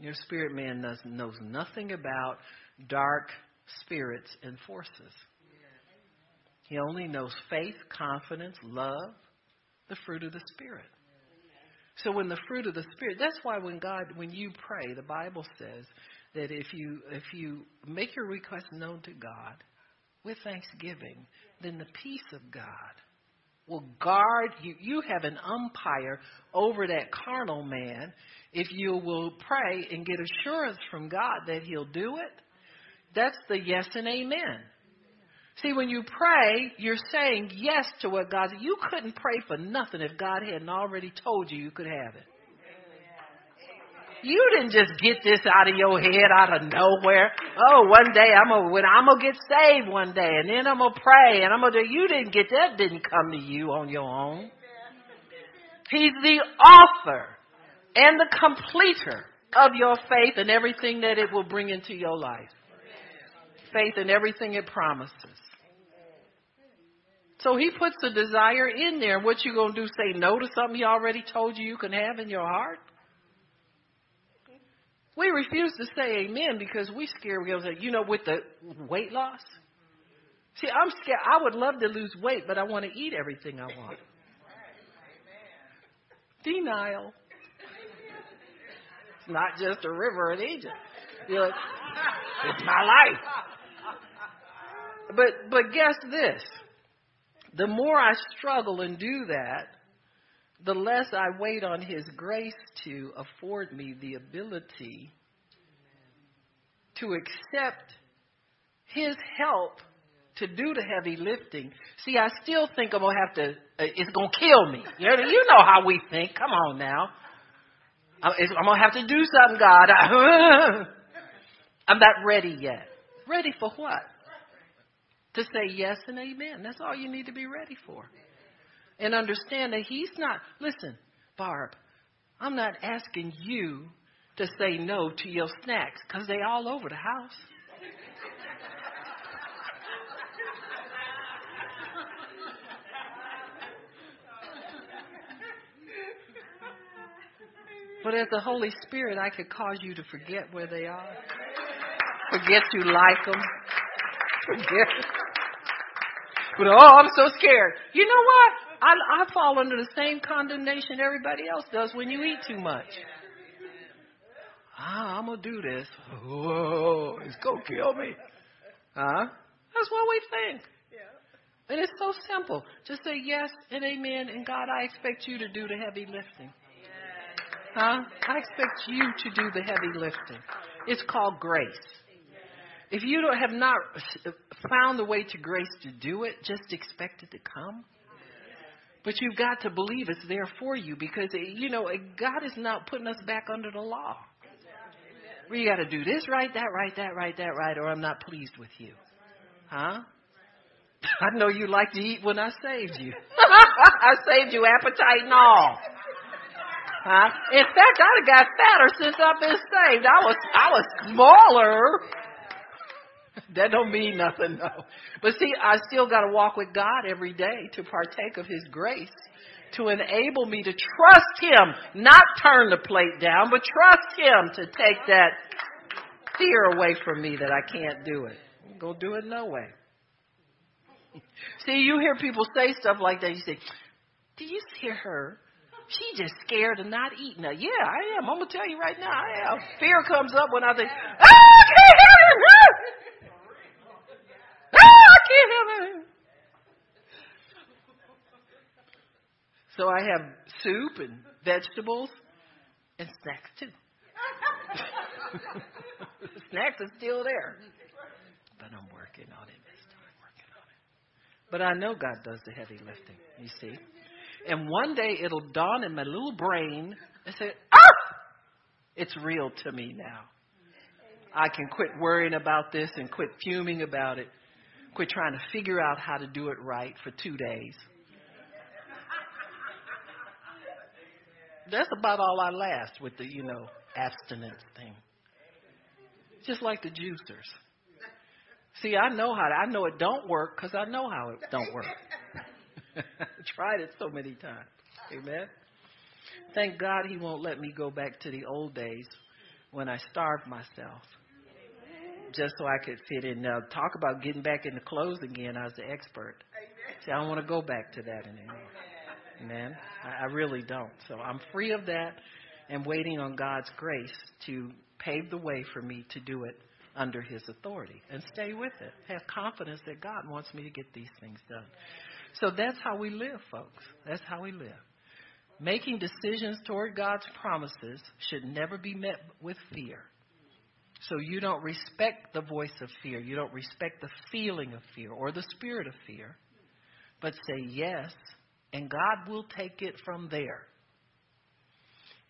S1: Your spirit man knows, knows nothing about dark spirits and forces. He only knows faith, confidence, love, the fruit of the Spirit. So when the fruit of the Spirit, that's why when God, when you pray, the Bible says that if you if you make your request known to God with thanksgiving, then the peace of God will guard you. You have an umpire over that carnal man if you will pray and get assurance from God that He'll do it that's the yes and amen. See, when you pray, you're saying yes to what God. You couldn't pray for nothing if God hadn't already told you you could have it. You didn't just get this out of your head out of nowhere. Oh, one day I'm gonna when I'm gonna get saved one day, and then I'm gonna pray, and I'm gonna. You didn't get that. Didn't come to you on your own. He's the author and the completer of your faith and everything that it will bring into your life faith in everything it promises. So he puts the desire in there. What you gonna do? Say no to something he already told you you can have in your heart? We refuse to say amen because we scared. We say, you know, with the weight loss. See, I'm scared. I would love to lose weight, but I want to eat everything I want. Denial. It's not just a river in Egypt. You're like, it's my life. But but guess this. The more I struggle and do that, the less I wait on his grace to afford me the ability to accept his help to do the heavy lifting. See, I still think I'm gonna have to. Uh, it's gonna kill me. You know, you know how we think. Come on now. I'm, I'm gonna have to do something, God. I'm not ready yet. Ready for what? To say yes and amen. That's all you need to be ready for. And understand that He's not, listen, Barb, I'm not asking you to say no to your snacks because they're all over the house. But as the Holy Spirit, I could cause you to forget where they are, forget you like them, forget. But oh, I'm so scared. You know what? I, I fall under the same condemnation everybody else does when you eat too much. Ah, I'm gonna do this. Whoa, it's gonna kill me. Huh? That's what we think. And it's so simple. Just say yes and amen, and God, I expect you to do the heavy lifting. Huh? I expect you to do the heavy lifting. It's called grace. If you don't have not found the way to grace to do it, just expect it to come. But you've got to believe it's there for you because, eh, you know, eh, God is not putting us back under the law. We got to do this right, that right, that right, that right, or I'm not pleased with you. Huh? I know you like to eat when I saved you. I saved you appetite and all. Huh? In fact, I'd have got fatter since I've been saved. I was I was smaller that don't mean nothing, no. But see, I still got to walk with God every day to partake of His grace, to enable me to trust Him, not turn the plate down, but trust Him to take that fear away from me that I can't do it. Go do it no way. See, you hear people say stuff like that. You say, "Do you hear her? She just scared of not eating." Now, yeah, I am. I'm gonna tell you right now, I am. Fear comes up when I think, "Ah, I can't have it! Ah, I can't have it!" So I have soup and vegetables and snacks too. snacks are still there, but I'm working on it. But I know God does the heavy lifting, you see. And one day it'll dawn in my little brain and say, ah! It's real to me now. I can quit worrying about this and quit fuming about it. Quit trying to figure out how to do it right for two days. That's about all I last with the, you know, abstinence thing. Just like the juicers. See, I know how to, I know it don't work because I know how it don't work. Tried it so many times. Amen. Thank God he won't let me go back to the old days when I starved myself just so I could fit in. Now, talk about getting back in the clothes again. I was the expert. See, I don't want to go back to that anymore. Amen. I, I really don't. So I'm free of that and waiting on God's grace to pave the way for me to do it under His authority and stay with it. Have confidence that God wants me to get these things done. So that's how we live, folks. That's how we live. Making decisions toward God's promises should never be met with fear. So you don't respect the voice of fear. You don't respect the feeling of fear or the spirit of fear, but say yes, and God will take it from there.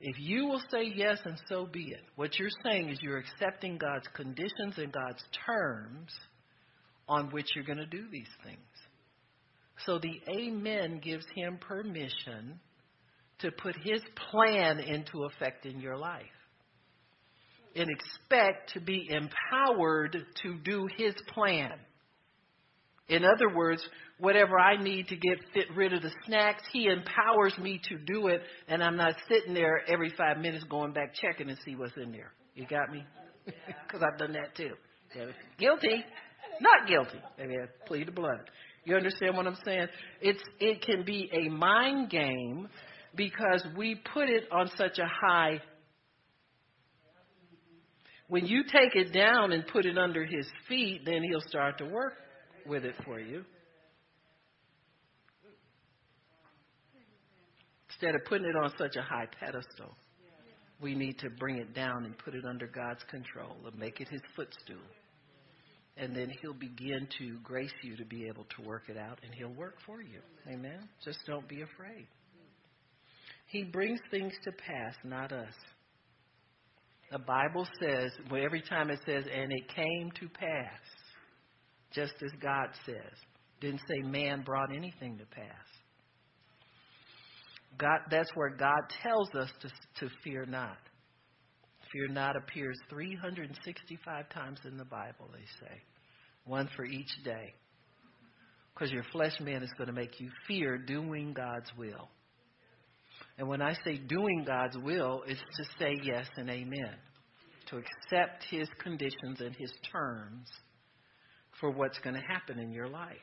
S1: If you will say yes and so be it, what you're saying is you're accepting God's conditions and God's terms on which you're going to do these things. So the Amen gives him permission to put his plan into effect in your life. And expect to be empowered to do his plan. In other words, whatever I need to get fit rid of the snacks, he empowers me to do it, and I'm not sitting there every five minutes going back checking to see what's in there. You got me? Because I've done that too. Guilty, not guilty. Maybe I plead the blood. You understand what I'm saying? It's it can be a mind game because we put it on such a high. When you take it down and put it under his feet, then he'll start to work with it for you. Instead of putting it on such a high pedestal, we need to bring it down and put it under God's control and make it his footstool. And then he'll begin to grace you to be able to work it out, and he'll work for you. Amen? Just don't be afraid. He brings things to pass, not us. The Bible says, well, every time it says, and it came to pass, just as God says. Didn't say man brought anything to pass. God, that's where God tells us to, to fear not. Fear not appears 365 times in the Bible, they say. One for each day. Because your flesh man is going to make you fear doing God's will. And when I say doing God's will, it's to say yes and amen. To accept his conditions and his terms for what's going to happen in your life.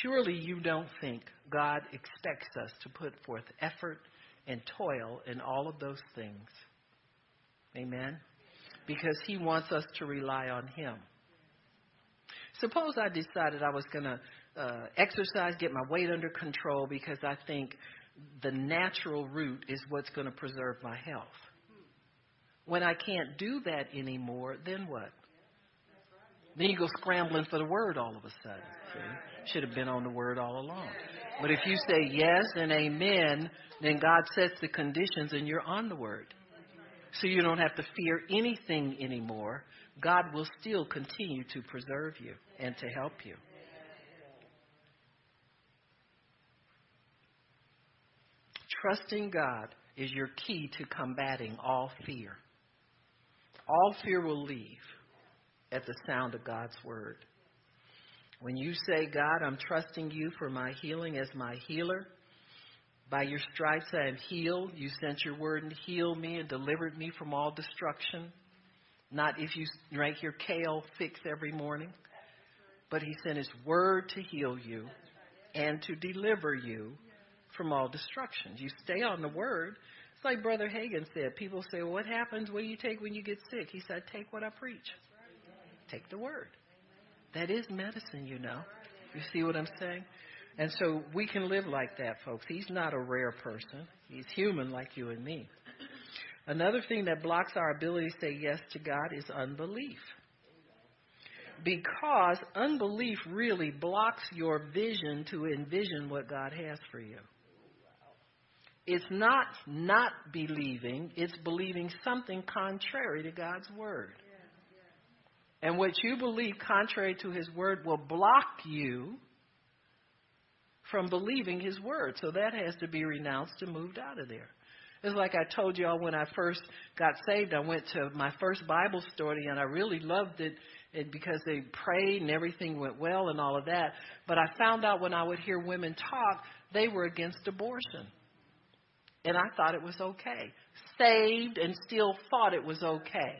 S1: Surely you don't think God expects us to put forth effort and toil in all of those things. Amen? Because He wants us to rely on Him. Suppose I decided I was going to uh, exercise, get my weight under control because I think the natural route is what's going to preserve my health. When I can't do that anymore, then what? Then you go scrambling for the word all of a sudden. See? Should have been on the word all along. But if you say yes and amen, then God sets the conditions and you're on the word. So you don't have to fear anything anymore. God will still continue to preserve you and to help you. Trusting God is your key to combating all fear. All fear will leave at the sound of God's word. When you say, God, I'm trusting you for my healing as my healer, by your stripes I am healed. You sent your word and healed me and delivered me from all destruction. Not if you drank your kale fix every morning. but He sent His word to heal you and to deliver you from all destructions. You stay on the word. It's like Brother Hagin said. People say, well, What happens? What do you take when you get sick? He said, Take what I preach. Take the word. That is medicine, you know. You see what I'm saying? And so we can live like that, folks. He's not a rare person, he's human like you and me. Another thing that blocks our ability to say yes to God is unbelief. Because unbelief really blocks your vision to envision what God has for you. It's not not believing, it's believing something contrary to God's word. And what you believe contrary to his word will block you from believing his word. So that has to be renounced and moved out of there. It's like I told y'all when I first got saved, I went to my first Bible study and I really loved it, it because they prayed and everything went well and all of that. But I found out when I would hear women talk, they were against abortion. And I thought it was okay. Saved and still thought it was okay.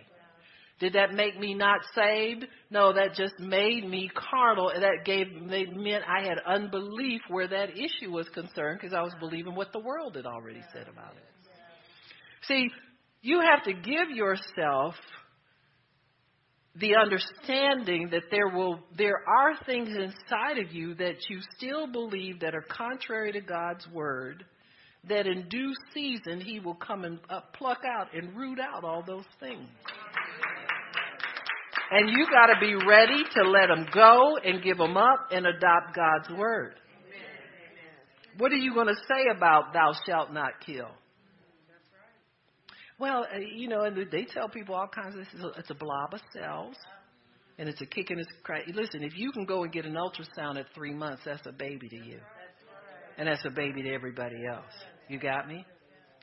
S1: Did that make me not saved? No, that just made me carnal. That gave made, meant I had unbelief where that issue was concerned because I was believing what the world had already said about it. See, you have to give yourself the understanding that there will there are things inside of you that you still believe that are contrary to God's word that in due season he will come and uh, pluck out and root out all those things. And you got to be ready to let them go and give them up and adopt God's word. What are you going to say about thou shalt not kill? Well, uh, you know, and they tell people all kinds of this. It's a blob of cells, and it's a kick in the crack. Listen, if you can go and get an ultrasound at three months, that's a baby to you, and that's a baby to everybody else. You got me?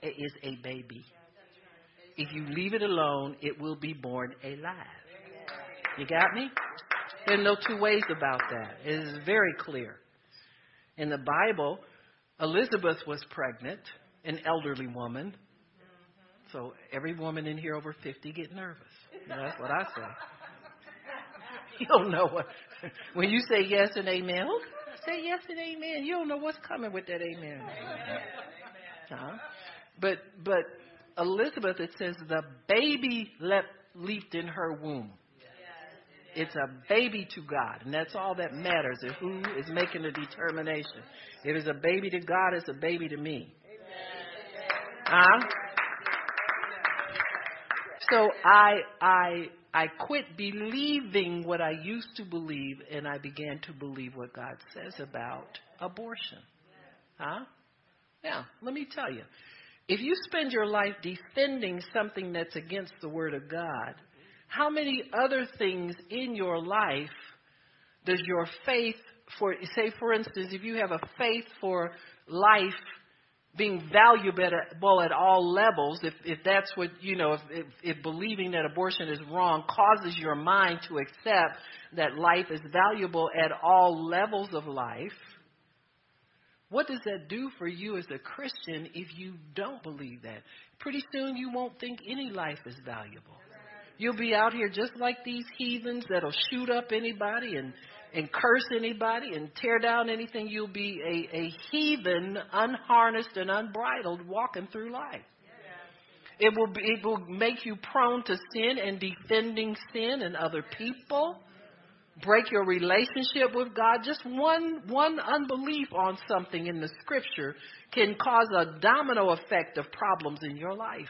S1: It is a baby. If you leave it alone, it will be born alive. You got me? There's no two ways about that. It is very clear. In the Bible, Elizabeth was pregnant, an elderly woman. So every woman in here over 50 get nervous. That's what I say. You don't know what. When you say yes and amen, say yes and amen. You don't know what's coming with that amen. Uh-huh. But but Elizabeth, it says the baby leapt, leaped in her womb. It's a baby to God, and that's all that matters is who is making the determination. If it's a baby to God, it's a baby to me. Huh? So I I I quit believing what I used to believe and I began to believe what God says about abortion. Huh? Yeah, let me tell you. If you spend your life defending something that's against the word of God, how many other things in your life does your faith for say for instance if you have a faith for life being valuable at all levels if if that's what you know if, if if believing that abortion is wrong causes your mind to accept that life is valuable at all levels of life what does that do for you as a Christian if you don't believe that? Pretty soon you won't think any life is valuable. You'll be out here just like these heathens that'll shoot up anybody and, and curse anybody and tear down anything. You'll be a, a heathen, unharnessed and unbridled walking through life. It will, be, it will make you prone to sin and defending sin and other people. Break your relationship with God. Just one, one unbelief on something in the scripture can cause a domino effect of problems in your life.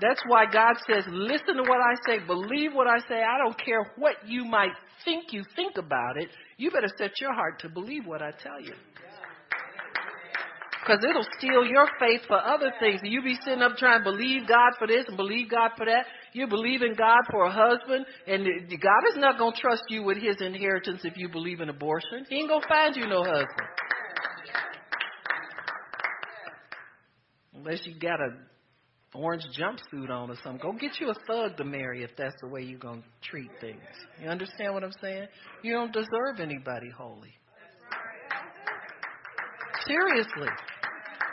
S1: That's why God says, listen to what I say, believe what I say. I don't care what you might think you think about it. You better set your heart to believe what I tell you. Because it'll steal your faith for other things. You be sitting up trying to believe God for this and believe God for that. You believe in God for a husband, and God is not going to trust you with his inheritance if you believe in abortion. He ain't going to find you no husband. Unless you got a orange jumpsuit on or something. Go get you a thug to marry if that's the way you're going to treat things. You understand what I'm saying? You don't deserve anybody holy. Seriously.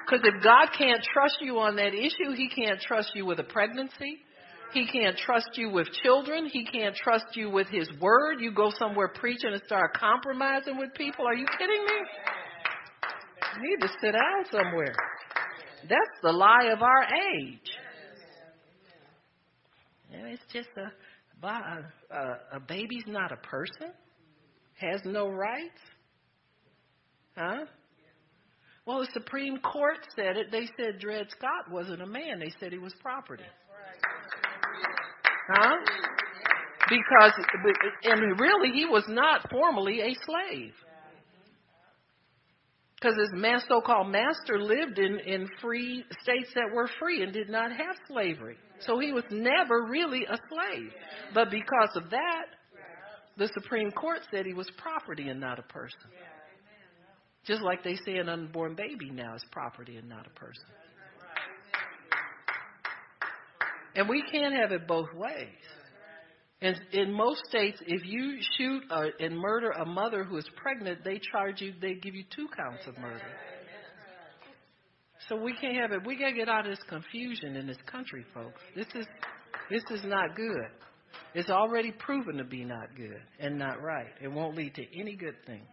S1: Because if God can't trust you on that issue, He can't trust you with a pregnancy. He can't trust you with children. He can't trust you with his word. You go somewhere preaching and start compromising with people. Are you kidding me? You need to sit down somewhere. That's the lie of our age. And it's just a, a, a baby's not a person, has no rights. Huh? Well, the Supreme Court said it. They said Dred Scott wasn't a man. They said he was property. Huh? Because, and really, he was not formally a slave. Because his so called master lived in, in free states that were free and did not have slavery. So he was never really a slave. But because of that, the Supreme Court said he was property and not a person. Just like they say an unborn baby now is property and not a person. And we can't have it both ways. And in most states, if you shoot a, and murder a mother who is pregnant, they charge you, they give you two counts of murder. So we can't have it. We gotta get out of this confusion in this country, folks. This is this is not good. It's already proven to be not good and not right. It won't lead to any good thing.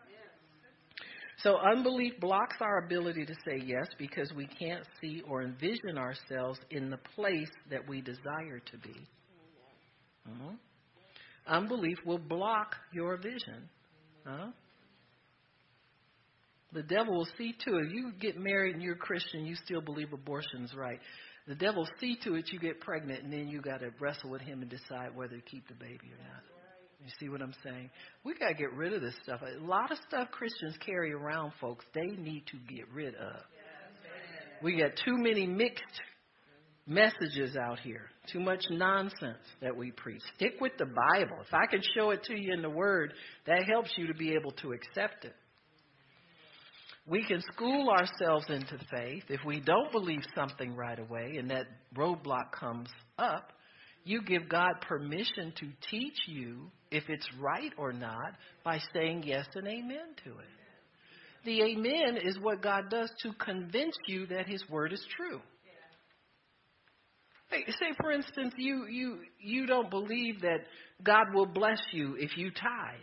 S1: So unbelief blocks our ability to say yes because we can't see or envision ourselves in the place that we desire to be. Unbelief will block your vision. Huh? The devil will see to it. You get married and you're Christian, you still believe abortion's right. The devil see to it you get pregnant, and then you got to wrestle with him and decide whether to keep the baby or not. You see what I'm saying? We got to get rid of this stuff. A lot of stuff Christians carry around, folks, they need to get rid of. We got too many mixed messages out here, too much nonsense that we preach. Stick with the Bible. If I can show it to you in the Word, that helps you to be able to accept it. We can school ourselves into faith. If we don't believe something right away and that roadblock comes up, you give God permission to teach you if it's right or not by saying yes and amen to it. The amen is what God does to convince you that His word is true. Say, for instance, you, you, you don't believe that God will bless you if you tithe.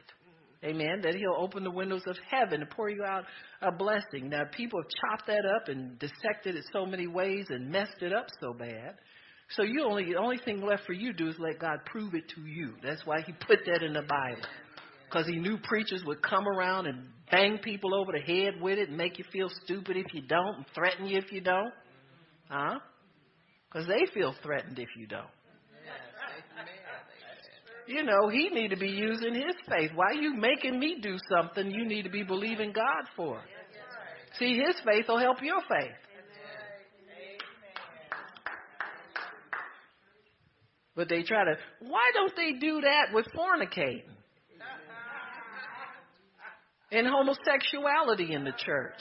S1: Amen. That he'll open the windows of heaven and pour you out a blessing. Now, people have chopped that up and dissected it so many ways and messed it up so bad so you only the only thing left for you to do is let God prove it to you. That's why He put that in the Bible, because He knew preachers would come around and bang people over the head with it and make you feel stupid if you don't and threaten you if you don't, huh? Because they feel threatened if you don't. You know, he need to be using his faith. Why are you making me do something you need to be believing God for? See, his faith will help your faith. But they try to, why don't they do that with fornicating? And homosexuality in the church.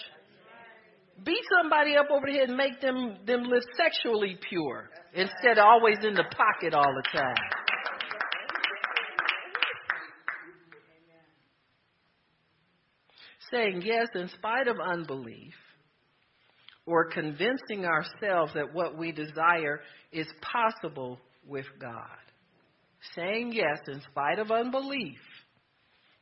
S1: Beat somebody up over the head and make them, them live sexually pure instead of always in the pocket all the time. Saying yes in spite of unbelief or convincing ourselves that what we desire is possible with God. Saying yes in spite of unbelief.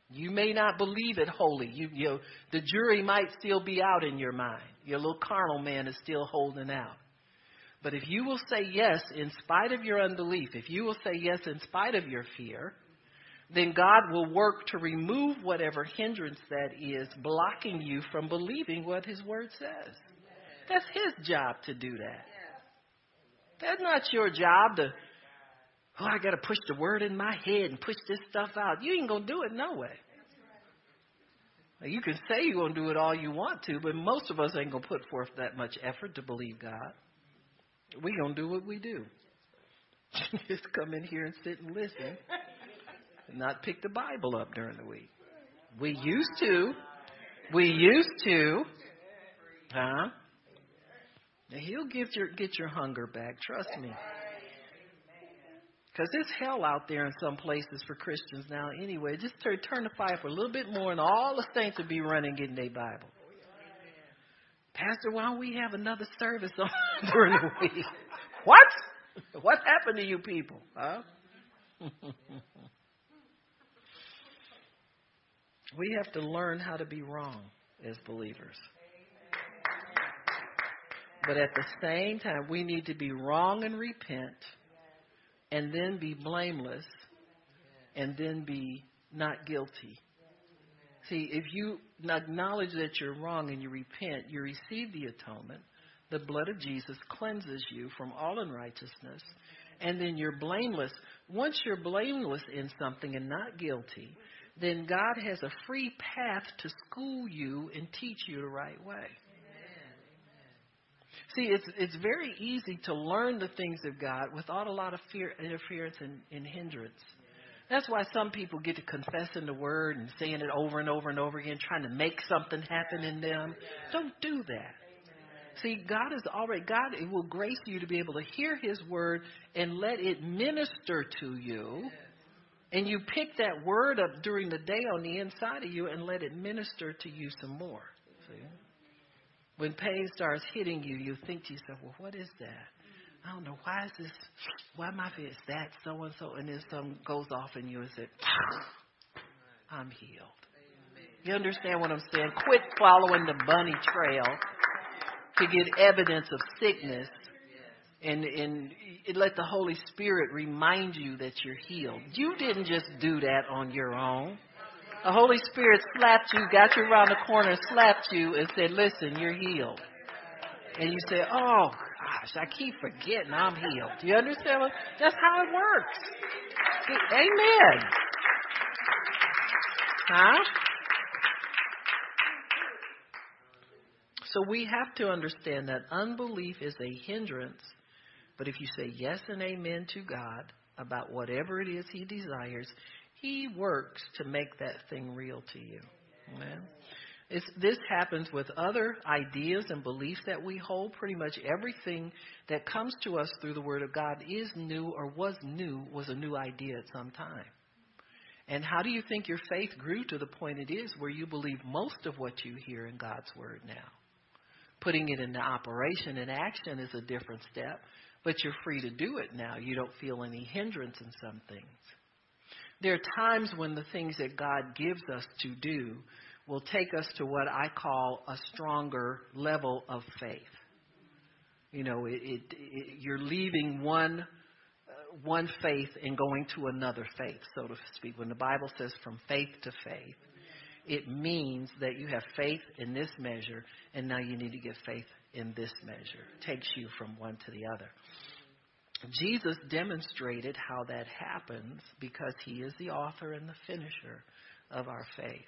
S1: You may not believe it wholly. You, you know, the jury might still be out in your mind. Your little carnal man is still holding out. But if you will say yes in spite of your unbelief, if you will say yes in spite of your fear, then God will work to remove whatever hindrance that is blocking you from believing what His Word says. That's His job to do that. That's not your job to oh, I got to push the word in my head and push this stuff out. You ain't going to do it no way. You can say you're going to do it all you want to, but most of us ain't going to put forth that much effort to believe God. We're going to do what we do. Just come in here and sit and listen and not pick the Bible up during the week. We used to. We used to. Huh? Now he'll get your get your hunger back. Trust me. Because it's hell out there in some places for Christians now anyway. Just turn, turn the fire for a little bit more and all the saints will be running getting their Bible. Pastor, why don't we have another service on during the week? What? what happened to you people? Huh? we have to learn how to be wrong as believers. But at the same time, we need to be wrong and repent, and then be blameless, and then be not guilty. See, if you acknowledge that you're wrong and you repent, you receive the atonement. The blood of Jesus cleanses you from all unrighteousness, and then you're blameless. Once you're blameless in something and not guilty, then God has a free path to school you and teach you the right way. See, it's it's very easy to learn the things of God without a lot of fear, interference and, and hindrance. That's why some people get to confessing the word and saying it over and over and over again, trying to make something happen in them. Don't do that. See, God is already God it will grace you to be able to hear his word and let it minister to you. And you pick that word up during the day on the inside of you and let it minister to you some more. See? When pain starts hitting you, you think to yourself, well, what is that? I don't know. Why is this? Why am I feeling that so and so? And then something goes off in you and says, ah, I'm healed. You understand what I'm saying? Quit following the bunny trail to get evidence of sickness and, and let the Holy Spirit remind you that you're healed. You didn't just do that on your own. The Holy Spirit slapped you, got you around the corner, slapped you, and said, Listen, you're healed. And you say, Oh, gosh, I keep forgetting I'm healed. Do you understand? That's how it works. Amen. Huh? So we have to understand that unbelief is a hindrance, but if you say yes and amen to God about whatever it is He desires, He works to make that thing real to you. Amen. It's, this happens with other ideas and beliefs that we hold. Pretty much everything that comes to us through the Word of God is new or was new, was a new idea at some time. And how do you think your faith grew to the point it is where you believe most of what you hear in God's Word now? Putting it into operation and action is a different step, but you're free to do it now. You don't feel any hindrance in some things. There are times when the things that God gives us to do will take us to what I call a stronger level of faith. You know, it, it, it, you're leaving one uh, one faith and going to another faith, so to speak. When the Bible says from faith to faith, it means that you have faith in this measure, and now you need to get faith in this measure. It takes you from one to the other. Jesus demonstrated how that happens because he is the author and the finisher of our faith.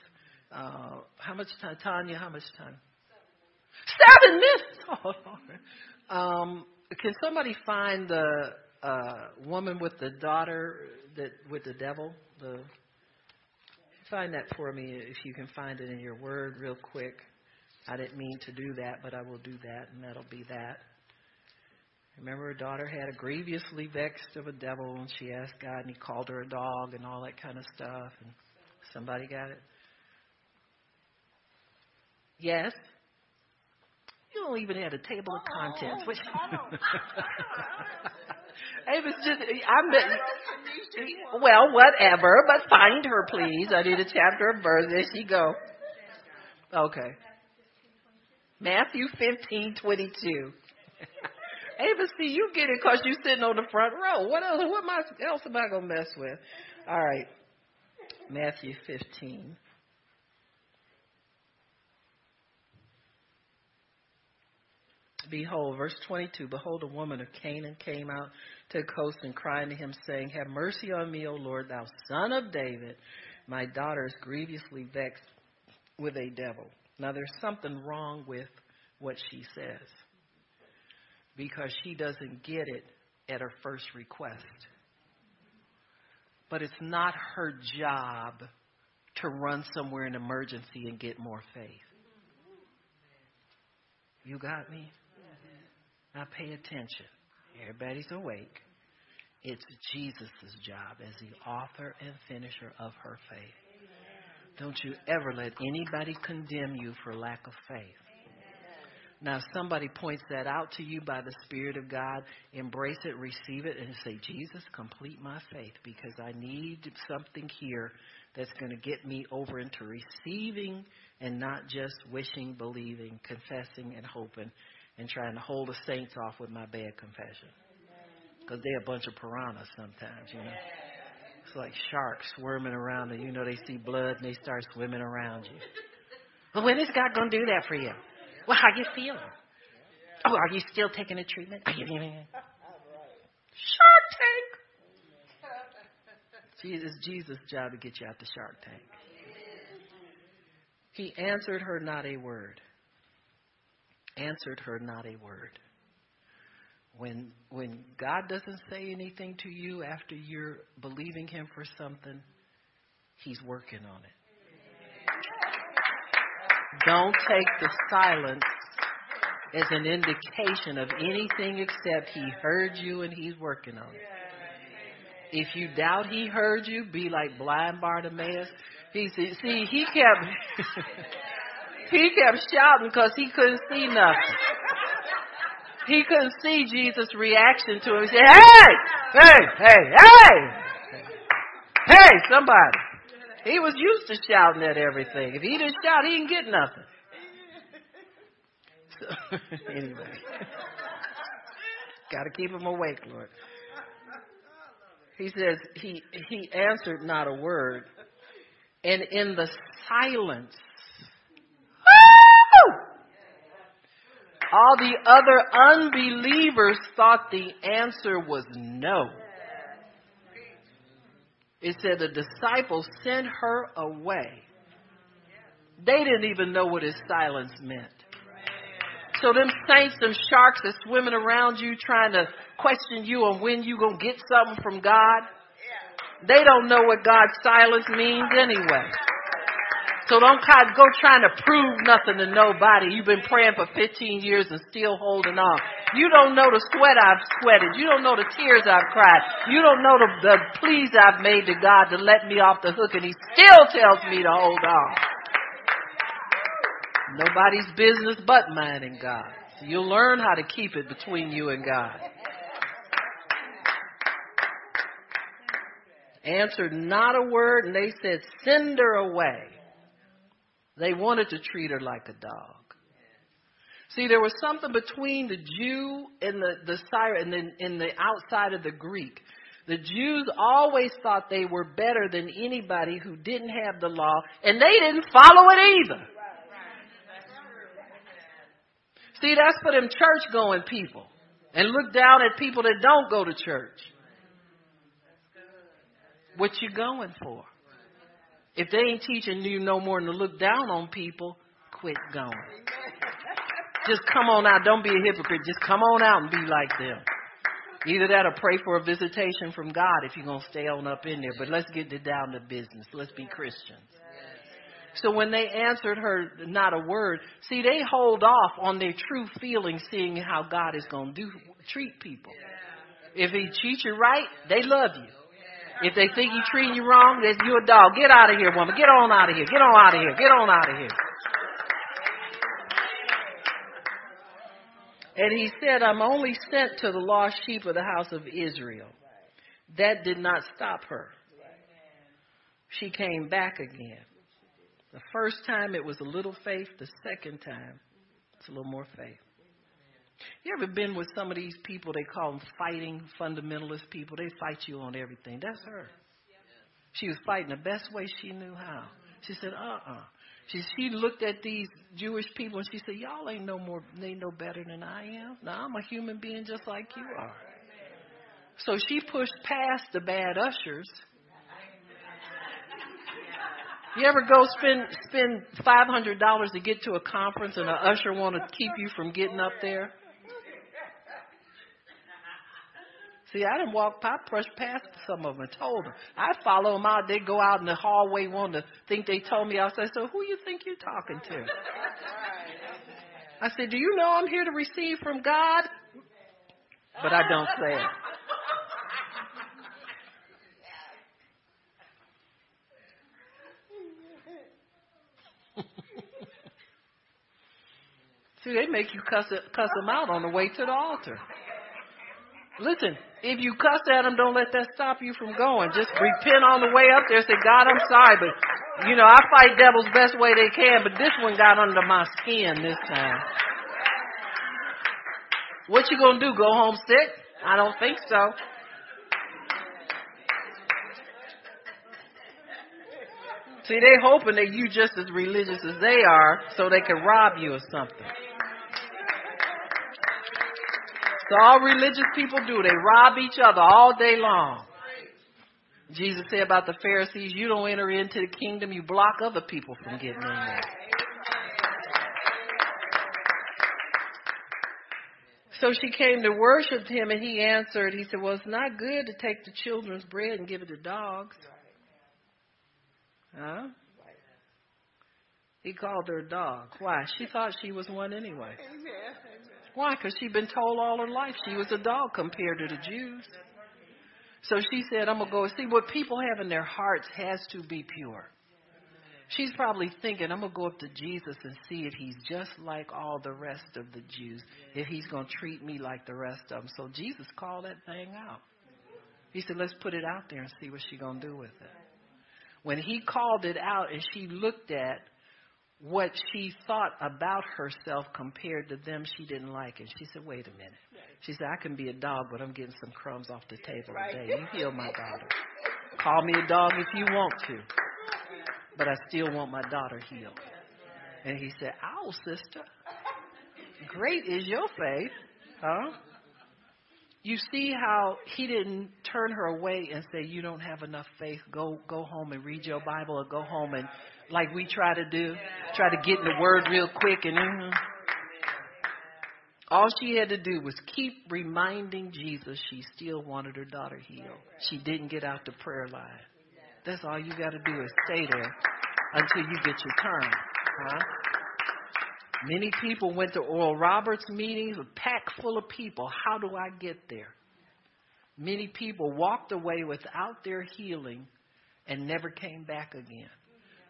S1: Uh, how much time, Tanya? How much time? Seven minutes. Oh, um, can somebody find the uh, woman with the daughter that with the devil? The find that for me if you can find it in your word real quick. I didn't mean to do that, but I will do that, and that'll be that. Remember, her daughter had a grievously vexed of a devil, and she asked God, and He called her a dog and all that kind of stuff. And somebody got it? Yes. You don't even have a table of contents. Which it was just I'm well, whatever. But find her, please. I need a chapter of verse. There she go. Okay. Matthew fifteen twenty two. Ava, see, you get it because you're sitting on the front row. What else? What else am I gonna mess with? All right. Matthew fifteen. Behold, verse 22 Behold, a woman of Canaan came out to the coast and crying to him, saying, Have mercy on me, O Lord, thou son of David. My daughter is grievously vexed with a devil. Now, there's something wrong with what she says because she doesn't get it at her first request. But it's not her job to run somewhere in emergency and get more faith. You got me? Now pay attention. Everybody's awake. It's Jesus' job as the author and finisher of her faith. Don't you ever let anybody condemn you for lack of faith. Now, if somebody points that out to you by the Spirit of God, embrace it, receive it, and say, Jesus, complete my faith because I need something here that's going to get me over into receiving and not just wishing, believing, confessing, and hoping, and trying to hold the saints off with my bad confession. Because they're a bunch of piranhas sometimes, you know. It's like sharks swarming around, and you know they see blood and they start swimming around you. Well, when is God going to do that for you? Well, how you feeling? Oh, are you still taking the treatment? Are you Shark Tank. Jesus, Jesus' job to get you out the Shark Tank. He answered her not a word. Answered her not a word. When when God doesn't say anything to you after you're believing Him for something, He's working on it. Don't take the silence as an indication of anything except he heard you and he's working on it. If you doubt he heard you, be like blind Bartimaeus. He said, see, he kept he kept shouting because he couldn't see nothing. He couldn't see Jesus' reaction to him. He said, "Hey, hey, hey, hey, hey, somebody." He was used to shouting at everything. If he didn't shout, he didn't get nothing. So, anyway, got to keep him awake, Lord. He says he he answered not a word, and in the silence, all the other unbelievers thought the answer was no. It said the disciples sent her away. They didn't even know what his silence meant. So them saints, them sharks are swimming around you trying to question you on when you gonna get something from God. They don't know what God's silence means anyway. So don't go trying to prove nothing to nobody. You've been praying for 15 years and still holding on. You don't know the sweat I've sweated. You don't know the tears I've cried. You don't know the, the pleas I've made to God to let me off the hook and He still tells me to hold on. Nobody's business but mine and God. You'll learn how to keep it between you and God. Answered not a word and they said, send her away. They wanted to treat her like a dog. See, there was something between the Jew and the, the Syrian and the, and the outside of the Greek. The Jews always thought they were better than anybody who didn't have the law, and they didn't follow it either. See, that's for them church going people. And look down at people that don't go to church. What you going for? If they ain't teaching you no more than to look down on people, quit going. Just come on out. Don't be a hypocrite. Just come on out and be like them. Either that or pray for a visitation from God if you're going to stay on up in there. But let's get down to business. Let's be Christians. So when they answered her not a word, see, they hold off on their true feelings, seeing how God is going to do treat people. If He treats you right, they love you. If they think He's treating you wrong, then you a dog. Get out of here, woman. Get on out of here. Get on out of here. Get on out of here. And he said, I'm only sent to the lost sheep of the house of Israel. That did not stop her. She came back again. The first time it was a little faith, the second time it's a little more faith. You ever been with some of these people, they call them fighting fundamentalist people? They fight you on everything. That's her. She was fighting the best way she knew how. She said, uh uh-uh. uh She, she looked at these Jewish people and she said, Y'all ain't no more, ain't no better than I am. Now I'm a human being just like you are. So she pushed past the bad ushers you ever go spend spend five hundred dollars to get to a conference and an usher want to keep you from getting up there? See, I didn't walk, I brushed past some of them and told them. I follow them out. They go out in the hallway wanting to think they told me. I said, so who you think you're talking to? I said, do you know I'm here to receive from God? But I don't say it. See, they make you cuss, cuss them out on the way to the altar. Listen, if you cuss at them, don't let that stop you from going. Just repent on the way up there. Say, God, I'm sorry, but you know I fight devils best way they can, but this one got under my skin this time. What you gonna do? Go home sick? I don't think so. See, they hoping that you just as religious as they are, so they can rob you of something. So all religious people do, they rob each other all day long. Jesus said about the Pharisees, you don't enter into the kingdom, you block other people from getting in there. So she came to worship him, and he answered, he said, Well, it's not good to take the children's bread and give it to dogs. Huh? He called her a dog. Why? She thought she was one anyway. Why? Because she'd been told all her life she was a dog compared to the Jews. So she said, I'm going to go see what people have in their hearts has to be pure. She's probably thinking, I'm going to go up to Jesus and see if he's just like all the rest of the Jews, if he's going to treat me like the rest of them. So Jesus called that thing out. He said, let's put it out there and see what she's going to do with it. When he called it out and she looked at what she thought about herself compared to them she didn't like. And she said, wait a minute. She said, I can be a dog, but I'm getting some crumbs off the table today. You heal my daughter. Call me a dog if you want to, but I still want my daughter healed. And he said, Ow, sister. Great is your faith. Huh? You see how he didn't turn her away and say, You don't have enough faith. Go go home and read your Bible or go home and like we try to do. Try to get in the word real quick and mm-hmm. all she had to do was keep reminding Jesus she still wanted her daughter healed. She didn't get out the prayer line. That's all you got to do is stay there until you get your turn. Huh? Many people went to Oral Roberts meetings, a pack full of people. How do I get there? Many people walked away without their healing and never came back again.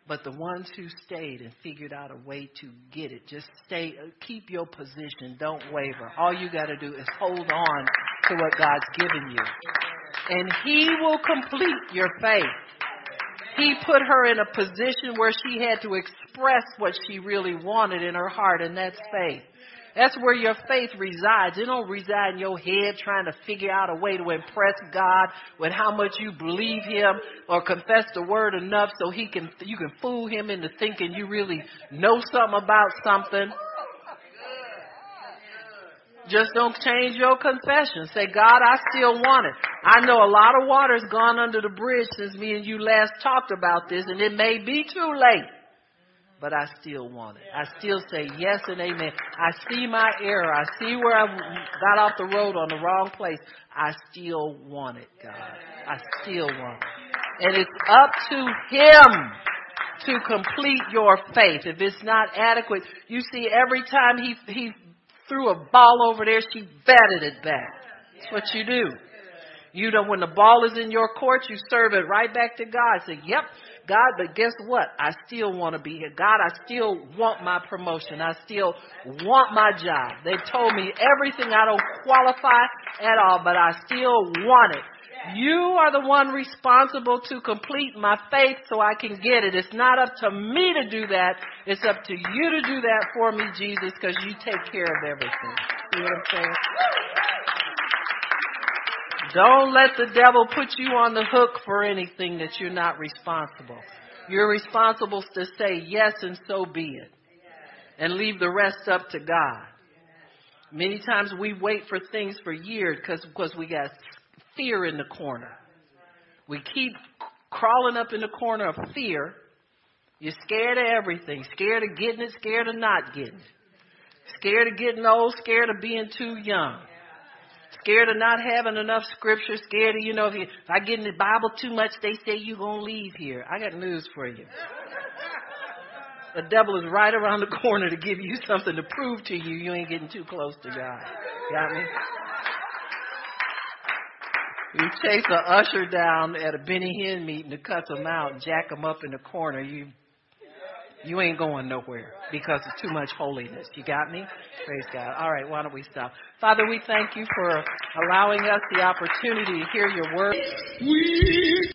S1: But the ones who stayed and figured out a way to get it, just stay, uh, keep your position. Don't waver. All you got to do is hold on to what God's given you. And He will complete your faith. He put her in a position where she had to express what she really wanted in her heart, and that's faith. That's where your faith resides. It don't reside in your head trying to figure out a way to impress God with how much you believe Him or confess the word enough so He can you can fool Him into thinking you really know something about something. Just don't change your confession. Say, God, I still want it. I know a lot of water's gone under the bridge since me and you last talked about this, and it may be too late but I still want it. I still say yes and amen. I see my error. I see where I got off the road on the wrong place. I still want it, God. I still want it. And it's up to Him to complete your faith. If it's not adequate, you see, every time He, he threw a ball over there, she batted it back. That's what you do. You know, when the ball is in your court, you serve it right back to God. Say, yep, God, but guess what? I still want to be here. God, I still want my promotion. I still want my job. They told me everything I don't qualify at all, but I still want it. You are the one responsible to complete my faith so I can get it. It's not up to me to do that. It's up to you to do that for me, Jesus, because you take care of everything. You know what I'm saying? Don't let the devil put you on the hook for anything that you're not responsible. You're responsible to say yes and so be it. And leave the rest up to God. Many times we wait for things for years because because we got fear in the corner. We keep crawling up in the corner of fear. You're scared of everything. Scared of getting it, scared of not getting it. Scared of getting old, scared of being too young scared of not having enough scripture, scared of, you know, if, you, if I get in the Bible too much, they say you're going to leave here. I got news for you. The devil is right around the corner to give you something to prove to you you ain't getting too close to God. Got me? You chase a usher down at a Benny Hinn meeting to cut them out jack them up in the corner. You you ain't going nowhere because of too much holiness. You got me? Praise God. All right, why don't we stop? Father, we thank you for allowing us the opportunity to hear your word.